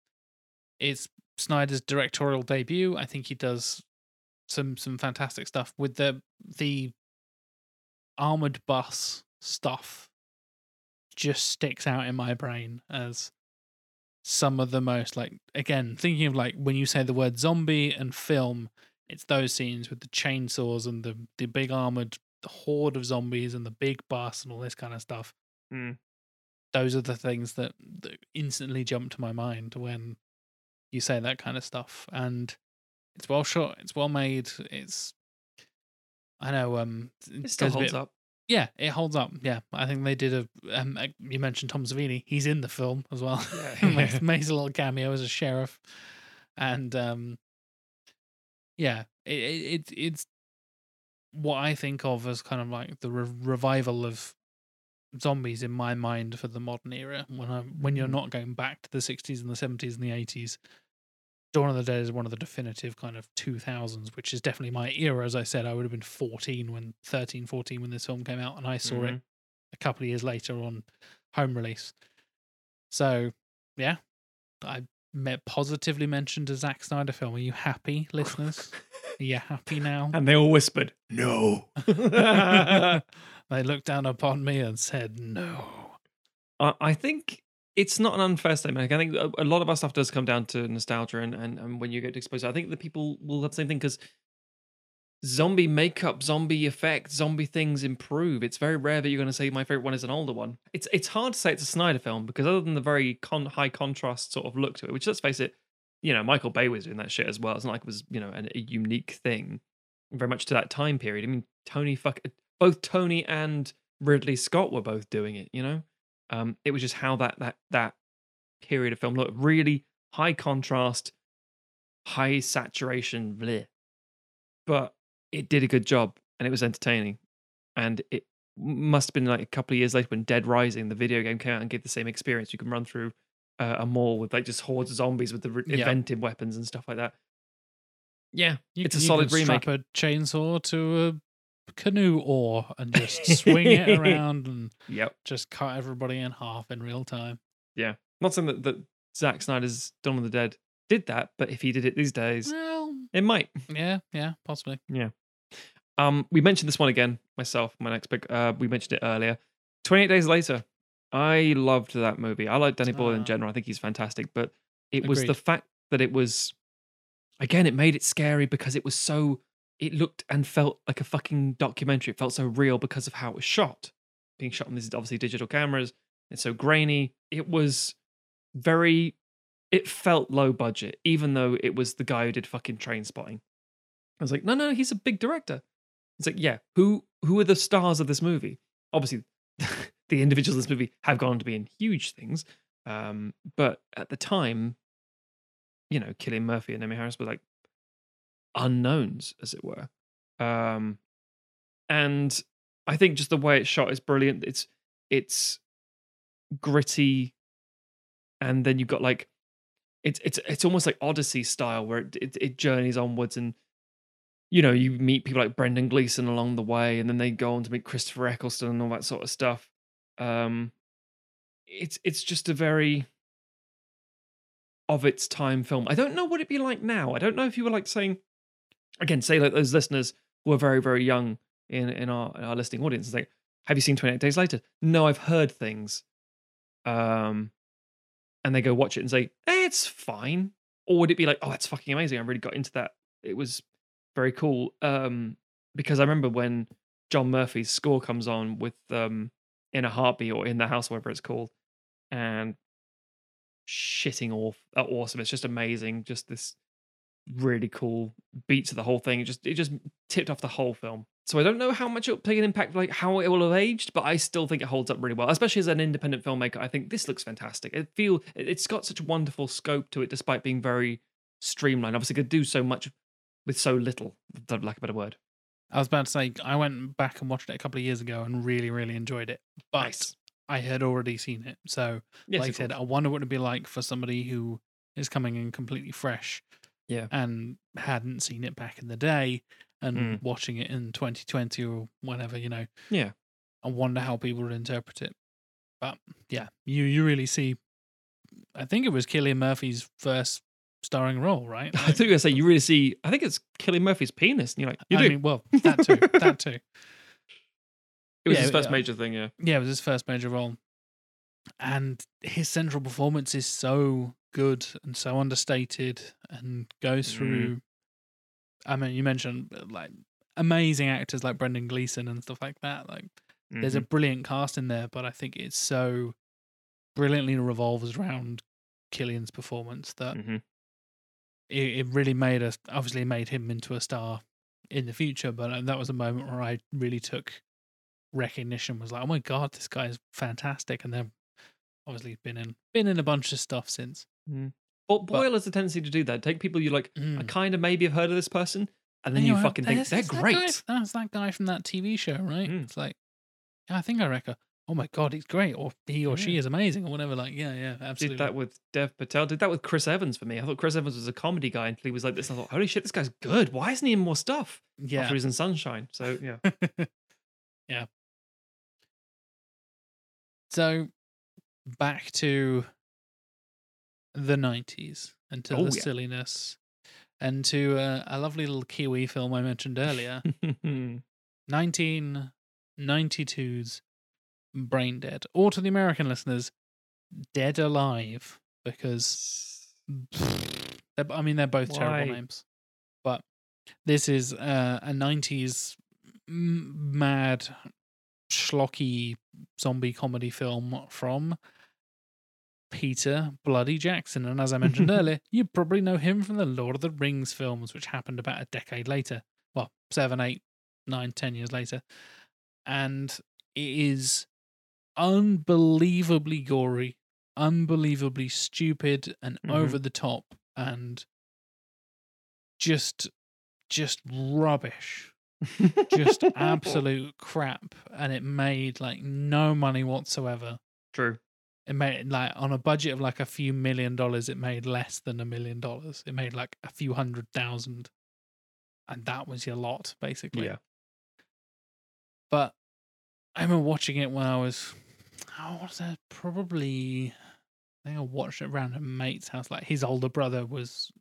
it's Snyder's directorial debut. I think he does some some fantastic stuff with the the armored bus stuff. Just sticks out in my brain as some of the most like again thinking of like when you say the word zombie and film, it's those scenes with the chainsaws and the the big armored horde of zombies and the big bus and all this kind of stuff Mm. those are the things that, that instantly jump to my mind when you say that kind of stuff and it's well shot it's well made it's i know um It still holds bit- up. yeah it holds up yeah i think they did a um uh, you mentioned tom savini he's in the film as well Yeah. makes, makes a little cameo as a sheriff and um yeah it, it, it it's what i think of as kind of like the re- revival of zombies in my mind for the modern era when I when you're Mm. not going back to the 60s and the 70s and the 80s Dawn of the Dead is one of the definitive kind of 2000s which is definitely my era. As I said I would have been 14 when 13 14 when this film came out and I saw it Mhm. a couple of years later on home release. So yeah I met positively mentioned a Zack Snyder film. Are you happy listeners? Are you happy now? And they all whispered, no. they looked down upon me and said no. I I think it's not an unfair statement. I think a lot of our stuff does come down to nostalgia, and, and, and when you get exposed, I think the people will have the same thing because zombie makeup, zombie effects, zombie things improve. It's very rare that you're going to say my favorite one is an older one. It's it's hard to say it's a Snyder film because other than the very con- high contrast sort of look to it, which let's face it, you know, Michael Bay was doing that shit as well. It's not like it was you know an, a unique thing, very much to that time period. I mean, Tony fuck both Tony and Ridley Scott were both doing it. You know. Um, it was just how that that that period of film looked really high contrast, high saturation, bleh. but it did a good job and it was entertaining. And it must have been like a couple of years later when Dead Rising, the video game, came out and gave the same experience. You can run through uh, a mall with like just hordes of zombies with the re- Yeah. invented weapons and stuff like that. Yeah, You it's a solid remake. Strap a chainsaw to a canoe oar and just swing it around and Yep. just cut everybody in half in real time. Yeah. Not saying that, that Zack Snyder's Dawn of the Dead did that, but if he did it these days, Well, it might. yeah, yeah, possibly. Yeah. Um, we mentioned this one again myself. My next pick. Uh, we mentioned it earlier. Twenty eight days later. I loved that movie. I like Danny Boyle Ah. in general. I think he's fantastic. But it was the fact that it was, again, it made it scary because it was so. It looked and felt like a fucking documentary. It felt so real because of how it was shot. Being shot on these obviously digital cameras. It's so grainy. It was very. It felt low budget, even though it was the guy who did fucking Train Spotting. I was like, no, no, he's a big director. It's like, yeah, who who are the stars of this movie? Obviously, the individuals in this movie have gone on to be in huge things. Um, but at the time, you know, Cillian Murphy and Naomie Harris were like unknowns, as it were. Um, and I think just the way it's shot is brilliant. It's it's gritty, and then you've got like it's it's it's almost like Odyssey style where it it, it journeys onwards and you know, you meet people like Brendan Gleeson along the way, and then they go on to meet Christopher Eccleston and all that sort of stuff. Um, it's it's just a very of its time film. I don't know what it'd be like now. I don't know if you were like saying again, say like those listeners who are very very young in in our in our listening audience. It's like, have you seen Twenty Eight Days Later? No, I've heard things. Um, and they go watch it and say, eh, it's fine. Or would it be like, oh, that's fucking amazing. I really got into that. It was very cool. Um, because I remember when John Murphy's score comes on with um in a heartbeat or in the house, whatever it's called, and shitting off awesome. It's just amazing. Just this really cool beat to the whole thing. It just it just tipped off the whole film. So I don't know how much it'll take an impact, like how it will have aged, but I still think it holds up really well. Especially as an independent filmmaker, I think this looks fantastic. It feel it's got such a wonderful scope to it, despite being very streamlined. Obviously, could do so much with so little, for lack of a better word. I was about to say I went back and watched it a couple of years ago and really, really enjoyed it. But Nice. I had already seen it. So Yes, like I said. I wonder what it'd be like for somebody who is coming in completely fresh. Yeah. And hadn't seen it back in the day and Mm. watching it in 2020 or whenever, you know. Yeah. I wonder how people would interpret it. But yeah, you you really see I think it was Cillian Murphy's first starring role, right? I thought you were gonna say you really see. I think it's Cillian Murphy's penis, and you're like, you I do. mean, well, that too. that too. it was yeah, his first yeah. major thing. Yeah. Yeah, it was his first major role. And his central performance is so good and so understated and goes Mm. through I mean, you mentioned uh, like amazing actors like Brendan Gleeson and stuff like that. Like there's a Mhm. brilliant cast in there, but I think it's so brilliantly revolves around Cillian's performance that Mhm. it, it really made us obviously made him into a star in the future. But uh, that was a moment where I really took recognition. Was like, oh my god, this guy is fantastic, and then obviously been in been in a bunch of stuff since. Well, Boyle has a tendency to do that. Take people you like. I Mm. kind of maybe have heard of this person, and then you you're fucking think they're there's that great. guy- That's that guy from that TV show, right? Mm. It's like, yeah, I think I reckon. Oh my god, he's great, or he or she is amazing, or whatever. Like, yeah, yeah, absolutely. Did that with Dev Patel. Did that with Chris Evans for me. I thought Chris Evans was a comedy guy until he was like this. I thought, holy shit, this guy's good. Why isn't he in more stuff? yeah, After he's in Sunshine. So yeah. yeah. So back to the nineties and to Oh, the yeah. silliness and to uh, a lovely little Kiwi film I mentioned earlier, 1992's Brain Dead, or to the American listeners, Dead Alive, because I mean they're both terrible names, but this is uh, a '90s m- mad, schlocky zombie comedy film from Peter Bloody Jackson, and as I mentioned earlier, you probably know him from the Lord of the Rings films, which happened about a decade later. Well, seven, eight, nine, ten years later, and it is unbelievably gory, unbelievably stupid, and Mhm. over the top, and just, just rubbish, just absolute crap, and it made like no money whatsoever. True. It made like on a budget of like a few million dollars, it made less than a million dollars. It made like a few hundred thousand, and that was your lot basically. Yeah. But I remember watching it when I was, oh, was that? Probably, I think I watched it around a mate's house. Like his older brother was,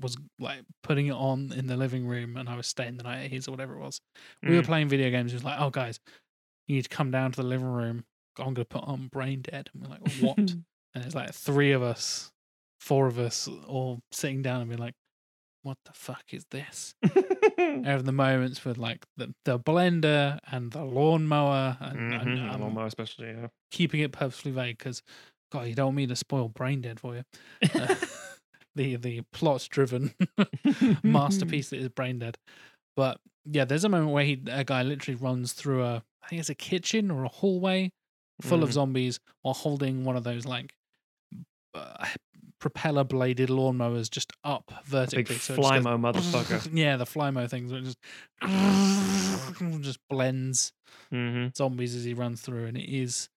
was like putting it on in the living room, and I was staying the night at his or whatever it was. We were Mm. playing video games. He was like, "Oh, guys, you need to come down to the living room. I'm gonna put on Brain Dead." And we're like, "What?" and it's like three of us, four of us, all sitting down and being like, "What the fuck is this?" Over the moments with like the, the blender and the lawnmower, and, and Mhm, I'm Lawnmower especially, yeah. keeping it purposely vague because, God, you don't mean to spoil Brain Dead for you. Uh, the the plot driven masterpiece that is Brain Dead. But yeah, there's a moment where he, a guy literally runs through a, I think it's a kitchen or a hallway full of Mhm. zombies while holding one of those like uh, propeller bladed lawnmowers just up Big vertically. so just goes- Flymo motherfucker. yeah, the Flymo things where it just just blends hmm zombies as he runs through, and it is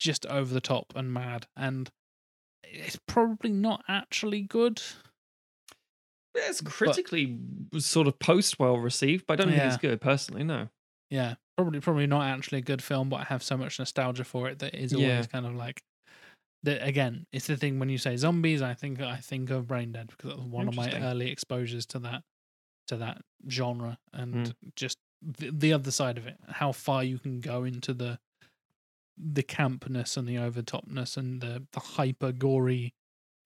just over the top and mad. And it's probably not actually good. It's critically sort of post well received, but I don't think it's good personally. No. Yeah, probably probably not actually a good film, but I have so much nostalgia for it that it is always Yeah. kind of like that. Again, it's the thing when you say zombies, I think I think of Brain Dead because it was one of my early exposures to that to that genre, and Mm. just the, the other side of it, how far you can go into the the campness and the overtopness and the the hyper gory.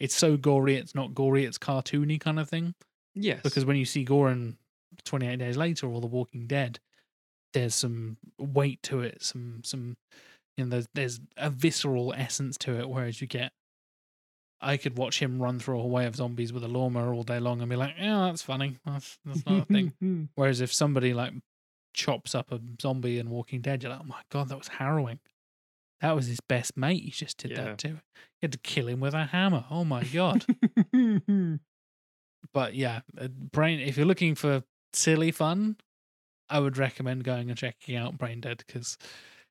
It's so gory, it's not gory, it's cartoony kind of thing Yes. because when you see gore in 28 days later or the walking dead there's some weight to it, some some you know there's there's a visceral essence to it, whereas you get. I could watch him run through a wave of zombies with a lawnmower all day long and be like, "Yeah, that's funny. That's that's not a thing." Whereas if somebody like chops up a zombie in Walking Dead, you're like, "Oh my god, that was harrowing." That was his best mate. He just did Yeah. that too. He had to kill him with a hammer. Oh my god. but yeah, uh, brain. If you're looking for silly fun, I would recommend going and checking out Brain Dead because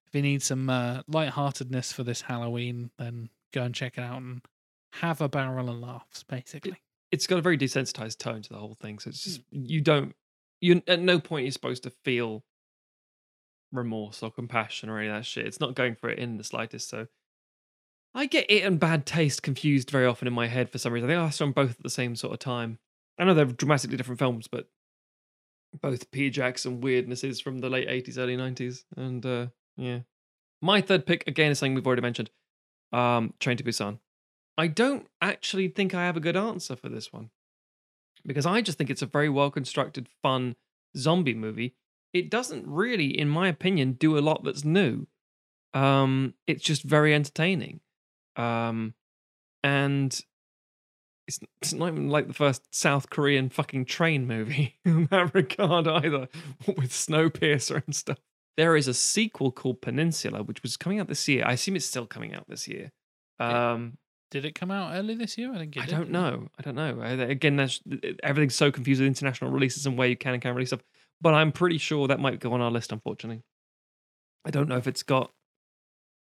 if you need some uh, lightheartedness for this Halloween, then go and check it out and have a barrel of laughs. Basically, it's got a very desensitized tone to the whole thing. So it's just you don't you at no point you're supposed to feel remorse or compassion or any of that shit. It's not going for it in the slightest. So I get it and bad taste confused very often in my head for some reason. I think I saw them both at the same sort of time. I know they're dramatically different films, but both Peter Jackson weirdnesses from the late 80s, early 90s. And uh yeah. My third pick again is something we've already mentioned. Um Train to Busan. I don't actually think I have a good answer for this one because I just think it's a very well constructed, fun zombie movie. It doesn't really, in my opinion, do a lot that's new. Um, it's just very entertaining, um, and it's it's not even like the first South Korean fucking train movie in that regard either, with Snowpiercer and stuff. There is a sequel called Peninsula, which was coming out this year. I assume it's still coming out this year. Um, did it come out early this year? I think it I did, don't know. I don't know. Again, everything's so confused with international releases and where you can and can't release stuff. But I'm pretty sure that might go on our list. Unfortunately, I don't know if it's got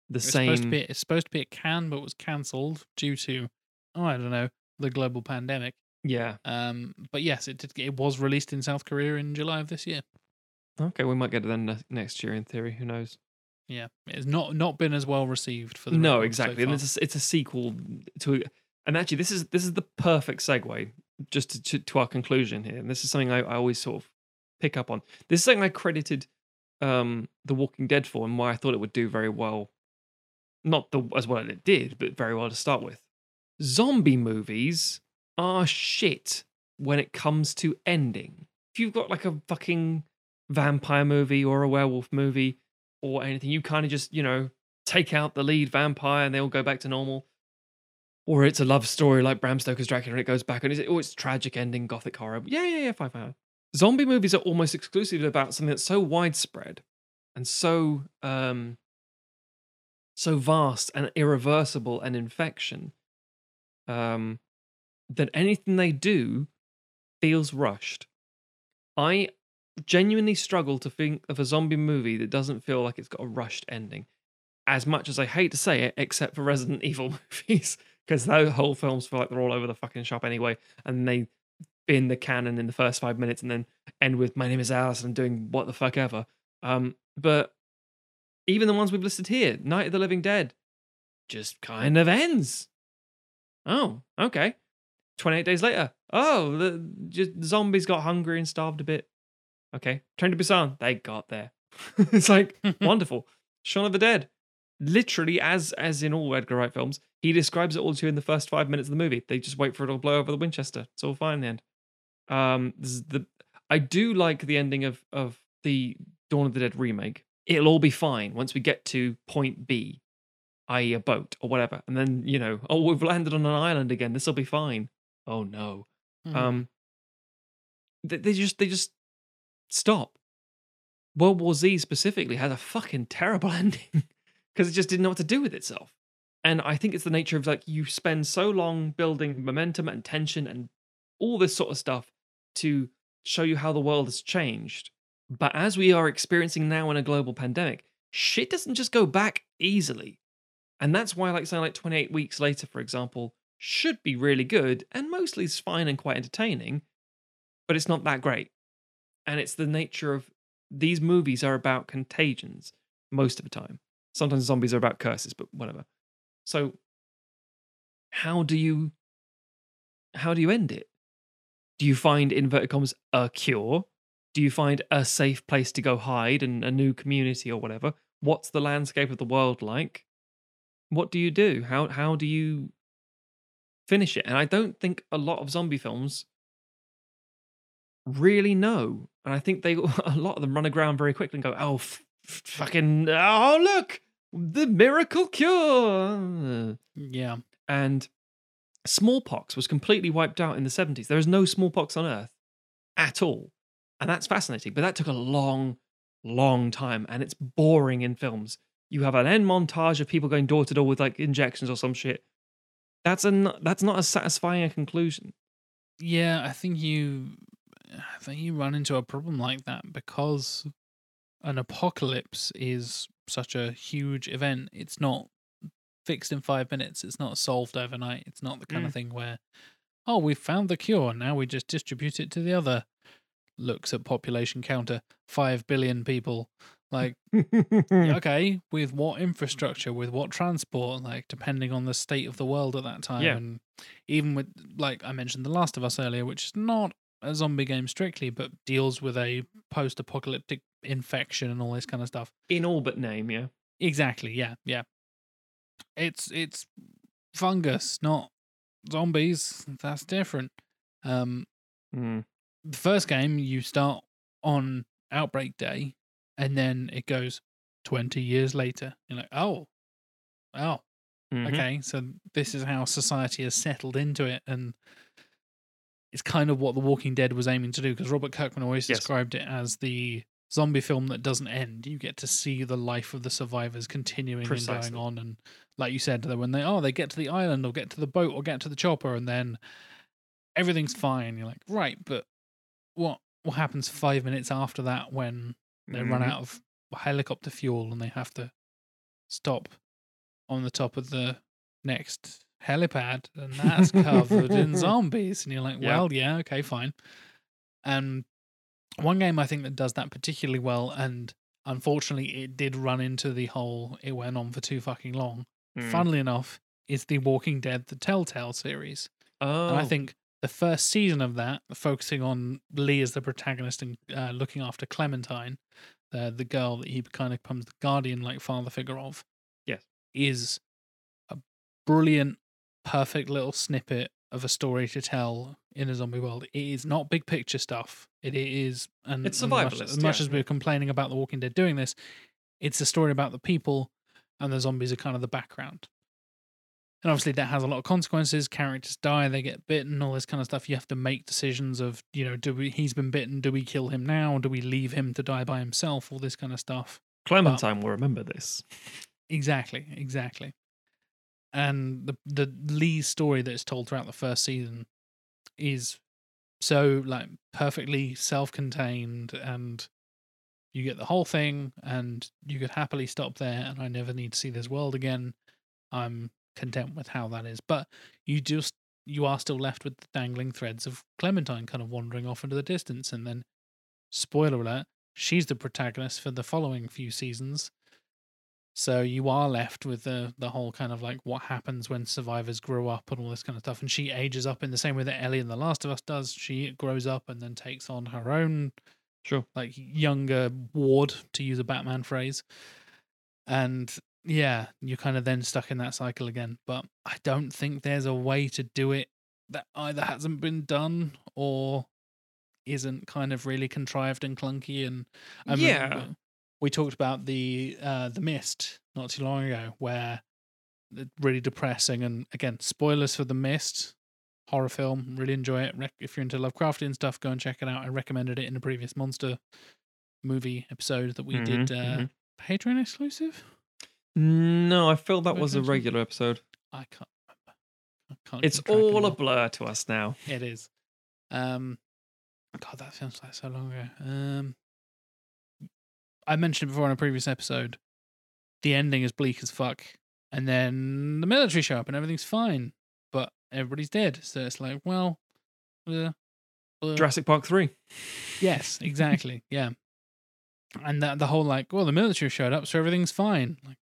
the It's same. supposed to be. It's supposed to be at Cannes, but was cancelled due to oh, I don't know, the global pandemic. yeah. Um, but yes, it did. It was released in South Korea in July of this year. Okay, we might get it then next year in theory. Who knows? Yeah, it's not not been as well received for the No, record so exactly. and it's a, it's a sequel to. And actually, this is this is the perfect segue just to, to, to our conclusion here. And this is something I, I always sort of pick up on. This is something I credited um, The Walking Dead for, and why I thought it would do very well. Not the as well as it did, but very well to start with. Zombie movies are shit when it comes to ending. If you've got like a fucking vampire movie or a werewolf movie or anything, you kind of just you know take out the lead vampire and they all go back to normal. Or it's a love story like Bram Stoker's Dracula and it goes back and it's, oh, it's tragic ending, gothic horror. Yeah, yeah, yeah, fine, fine. Zombie movies are almost exclusively about something that's so widespread and so um so vast and irreversible an infection um that anything they do feels rushed. I genuinely struggle to think of a zombie movie that doesn't feel like it's got a rushed ending. As much as I hate to say it, except for Resident Evil movies, because those whole films feel like they're all over the fucking shop anyway, and they bin the canon in the first five minutes and then end with "My name is Alice" and I'm doing what the fuck ever. Um, but even the ones we've listed here, Night of the Living Dead, just kind of ends. Oh, okay. 28 days later. Oh, the just zombies got hungry and starved a bit. Okay. Train to Busan, they got there. it's like wonderful. Shaun of the Dead. Literally, as as in all Edgar Wright films, he describes it all to you in the first five minutes of the movie. They just wait for it to blow over the Winchester. It's all fine in the end. Um, this is the I do like the ending of of the Dawn of the Dead remake. It'll all be fine once we get to point B, i.e., a boat or whatever, and then you know, oh, we've landed on an island again. This will be fine. Oh no. Mhm. Um, they, they just they just stop. World War Z specifically had a fucking terrible ending because it just didn't know what to do with itself. And I think it's the nature of like you spend so long building momentum and tension and all this sort of stuff to show you how the world has changed. But as we are experiencing now in a global pandemic, shit doesn't just go back easily. And that's why, like, something like 28 Weeks Later, for example, should be really good and mostly is fine and quite entertaining, but it's not that great. And it's the nature of these movies are about contagions most of the time. Sometimes zombies are about curses, but whatever. So, how do you how do you end it? Do you find inverted commas a cure? Do you find a safe place to go hide and a new community or whatever? What's the landscape of the world like? What do you do? How how do you finish it? And I don't think a lot of zombie films really know. and I think they a lot of them run aground very quickly and go, "Oh, f- f- fucking! Oh, look, the miracle cure!" Yeah. And smallpox was completely wiped out in the seventies. There is no smallpox on Earth at all, and that's fascinating. But that took a long, long time, and it's boring in films. You have an end montage of people going door to door with like injections or some shit. That's a that's not as satisfying a conclusion. Yeah, I think you I think you run into a problem like that because an apocalypse is such a huge event. It's not fixed in 5 minutes. It's not solved overnight. It's not the kind Mm. of thing where oh, we've found the cure, now we just distribute it to the other looks at population counter 5 billion people. Like okay, with what infrastructure, with what transport, like depending on the state of the world at that time. Yeah. And even with, like I mentioned, The Last of Us earlier, which is not a zombie game strictly, but deals with a post apocalyptic infection and all this kind of stuff. in all but name, yeah. Exactly. Yeah. Yeah. It's, it's fungus, not zombies. That's different. Um, Mm. the first game you start on outbreak day and then it goes 20 years later you're like oh oh Mhm. okay so this is how society has settled into it and it's kind of what the walking dead was aiming to do because robert kirkman always Yes. described it as the zombie film that doesn't end you get to see the life of the survivors continuing and going on and like you said when they oh they get to the island or get to the boat or get to the chopper and then everything's fine you're like right but what what happens five minutes after that when they run Mhm. out of helicopter fuel and they have to stop on the top of the next helipad and that's covered in zombies and you're like Yeah. well yeah okay fine and one game i think that does that particularly well and unfortunately it did run into the whole it went on for too fucking long Mm. funnily enough is the walking dead the telltale series Oh, and I think the first season of that, focusing on Lee as the protagonist and uh, looking after Clementine, the the girl that he kind of becomes the guardian like father figure of, Yes. is a brilliant, perfect little snippet of a story to tell in a zombie world. It is not big picture stuff. It is, and It's and much- As much yeah. as we're complaining about The Walking Dead doing this, it's a story about the people, and the zombies are kind of the background. And obviously, that has a lot of consequences. Characters die, they get bitten, all this kind of stuff. You have to make decisions of, you know, do we? He's been bitten. Do we kill him now? Do we leave him to die by himself? All this kind of stuff. Clementine will remember this. Exactly, exactly. And the the Lee's story that is told throughout the first season is so like perfectly self-contained and you get the whole thing and you could happily stop there and I never need to see this world again. I'm content with how that is. But you just you are still left with the dangling threads of Clementine kind of wandering off into the distance and then spoiler alert, she's the protagonist for the following few seasons. So you are left with the the whole kind of like what happens when survivors grow up and all this kind of stuff. And she ages up in the same way that Ellie in The Last of Us does. She grows up and then takes on her own Sure. like younger ward, to use a Batman phrase. And yeah, you're kind of then stuck in that cycle again. But I don't think there's a way to do it that either hasn't been done or isn't kind of really contrived and clunky. And I mean, Yeah. we talked about the uh, the mist not too long ago, where the- really depressing and again spoilers for the mist horror film. Really enjoy it. If you're into Lovecraftian stuff, go and check it out. I recommended it in a previous monster movie episode that we did. Mhm, Uh, mhm. Patreon exclusive. No, I feel that was a regular episode. I can't remember. I can't It's all a blur to us now. It is. Um, God, that feels like so long ago. Um, I mentioned before in a previous episode, the ending is bleak as fuck, and then the military show up and everything's fine, but everybody's dead. So it's like, well, uh, uh, Jurassic Park 3. yes, exactly, yeah. And that the whole like, well, the military showed up, so everything's fine. Like,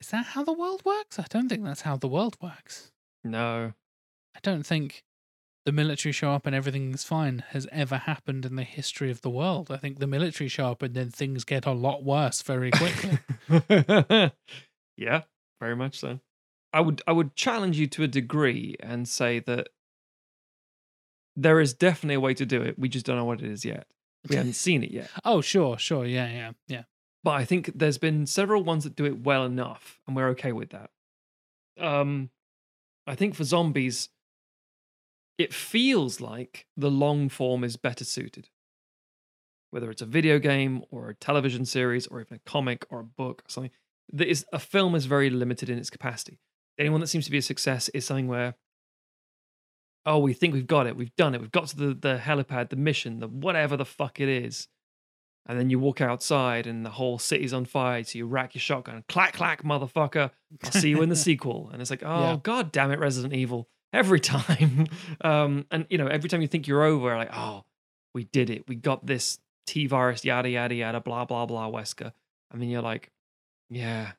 is that how the world works? I don't think that's how the world works. No. I don't think the military show up and everything's fine has ever happened in the history of the world. I think the military show up and then things get a lot worse very quickly. yeah, very much so. I would I would challenge you to a degree and say that there is definitely a way to do it. We just don't know what it is yet. We haven't seen it yet. Oh, sure, sure. Yeah, yeah, yeah. But I think there's been several ones that do it well enough, and we're okay with that. Um, I think for zombies, it feels like the long form is better suited. Whether it's a video game or a television series or even a comic or a book or something, that is a film is very limited in its capacity. Anyone that seems to be a success is something where, oh, we think we've got it, we've done it, we've got to the, the helipad, the mission, the whatever the fuck it is. And then you walk outside and the whole city's on fire. So you rack your shotgun, clack, clack, motherfucker. I'll see you in the sequel. And it's like, oh, Yeah. god damn it, Resident Evil. Every time. um, and, you know, every time you think you're over, like, oh, we did it. We got this T virus, yada, yada, yada, blah, blah, blah, Wesker. And then you're like, yeah,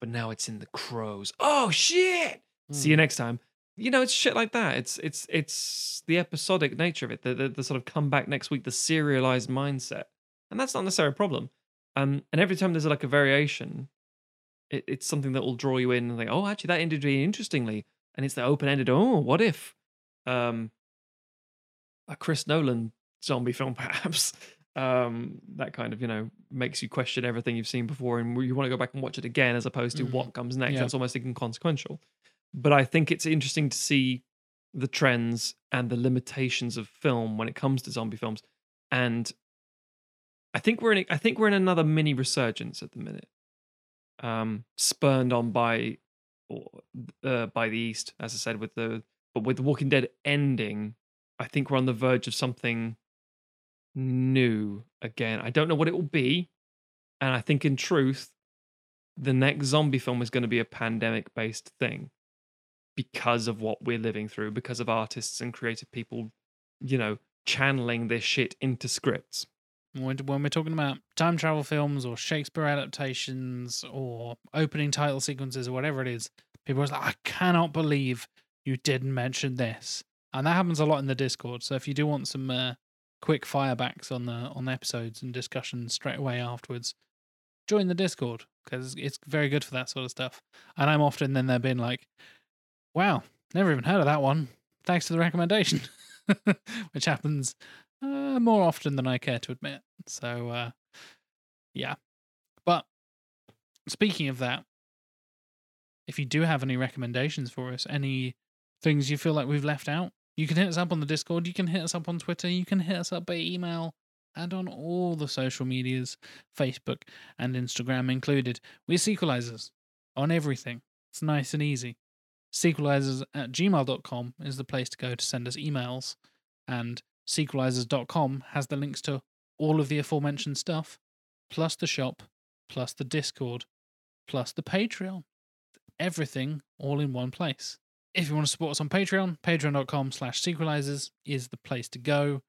but now it's in the crows. Oh, shit. See you Hmm. next time. You know, it's shit like that. It's it's it's the episodic nature of it, the, the the sort of come back next week, the serialized mindset, and that's not necessarily a problem. Um, and every time there's like a variation, it, it's something that will draw you in and like, oh, actually, that ended really interestingly, and it's the open ended. Oh, what if, um, a Chris Nolan zombie film, perhaps. Um, that kind of you know makes you question everything you've seen before, and you want to go back and watch it again as opposed to Mhm. what comes next. Yeah. That's almost inconsequential but I think it's interesting to see the trends and the limitations of film when it comes to zombie films. And I think we're in I think we're in another mini resurgence at the minute. Um spurned on by uh, by the East, as I said, with the but with the Walking Dead ending, I think we're on the verge of something new again. I don't know what it will be. And I think in truth, the next zombie film is going to be a pandemic based thing because of what we're living through, because of artists and creative people, you know, channeling this shit into scripts. When we're talking about time travel films or Shakespeare adaptations or opening title sequences or whatever it is, people are like, I cannot believe you didn't mention this. And that happens a lot in the Discord. So if you do want some uh, quick firebacks on the on the episodes and discussions straight away afterwards, join the Discord because it's very good for that sort of stuff. And I'm often then there being like, wow, never even heard of that one. Thanks for the recommendation, which happens uh, more often than I care to admit. So, uh, yeah. But speaking of that, if you do have any recommendations for us, any things you feel like we've left out, you can hit us up on the Discord, you can hit us up on Twitter, you can hit us up by email, and on all the social medias, Facebook and Instagram included. We're sequelisers on everything. It's nice and easy. Sequelisers at gmail.com is the place to go to send us emails, and sequelisers.com has the links to all of the aforementioned stuff, plus the shop, plus the Discord, plus the Patreon. Everything all in one place. If you want to support us on Patreon, patreon.com slash sequelisers is the place to go.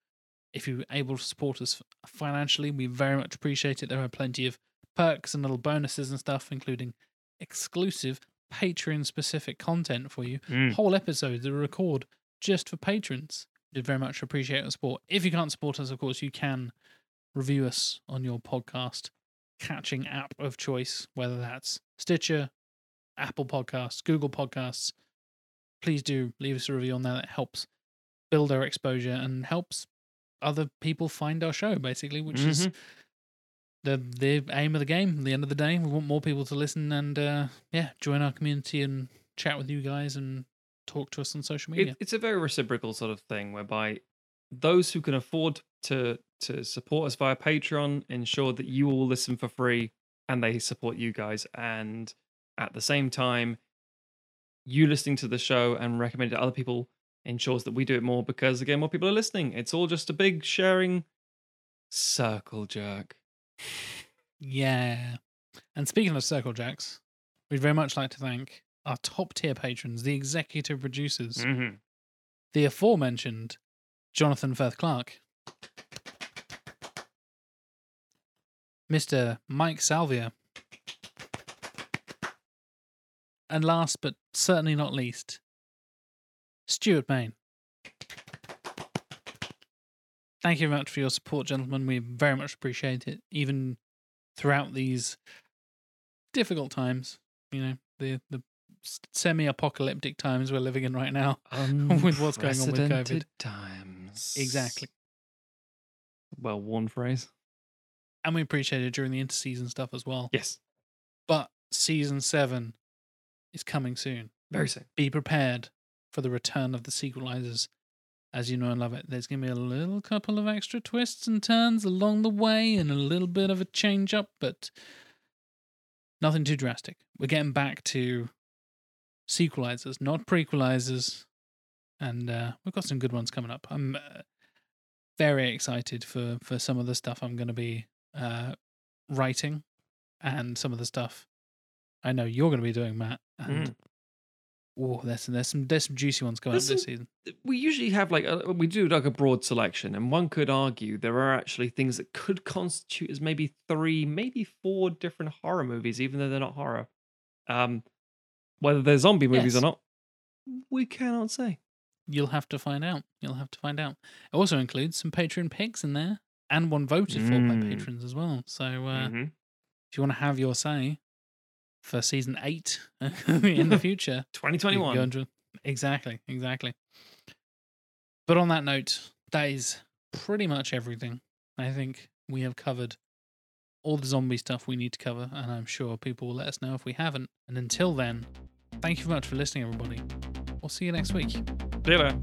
If you're able to support us financially, we very much appreciate it. There are plenty of perks and little bonuses and stuff, including exclusive Patreon specific content for you mm. whole episodes that we record just for patrons. We'd very much appreciate your support. If you can't support us, of course, you can review us on your podcast catching app of choice, whether that's Stitcher, Apple Podcasts, Google Podcasts. Please do leave us a review on there. That helps build our exposure and helps other people find our show, basically, which is the the aim of the game. At the end of the day, we want more people to listen and uh, yeah, join our community and chat with you guys and talk to us on social media. It, it's a very reciprocal sort of thing whereby those who can afford to to support us via Patreon ensure that you all listen for free and they support you guys and at the same time you listening to the show and recommending to other people ensures that we do it more because again more people are listening it's all just a big sharing circle jerk Yeah. And speaking of Circle Jacks, we'd very much like to thank our top tier patrons, the executive producers, mm-hmm. the aforementioned Jonathan Firth Clark, Mr. Mike Salvia, and last but certainly not least, Stuart Main. Thank you very much for your support, gentlemen. We very much appreciate it, even throughout these difficult times. You know, the the semi-apocalyptic times we're living in right now. With what's going on with COVID. Times Exactly. Well worn phrase. And we appreciate it during the interseason stuff as well. Yes. But season seven is coming soon. Very soon. Be prepared for the return of the sequelisers. As you know and love it, there's going to be a little couple of extra twists and turns along the way and a little bit of a change up, but nothing too drastic. We're getting back to sequelisers, not prequelizers. And uh, we've got some good ones coming up. I'm uh, very excited for, for some of the stuff I'm going to be uh, writing and some of the stuff I know you're going to be doing, Matt. And Mm. oh, there's there's some there's some juicy ones coming There's up this some- season. we usually have like a, we do like a broad selection and one could argue there are actually things that could constitute as maybe three maybe four different horror movies even though they're not horror um whether they're zombie movies Yes. or not we cannot say You'll have to find out. You'll have to find out. It also includes some Patreon picks in there and one voted for by Mm. patrons as well. So uh, Mhm. if you want to have your say for season eight in the future, you can go 2021 into- exactly, exactly. But on that note, that is pretty much everything. I think we have covered all the zombie stuff we need to cover, and I'm sure people will let us know if we haven't. And until then, thank you very much for listening, everybody. We'll see you next week. See you later.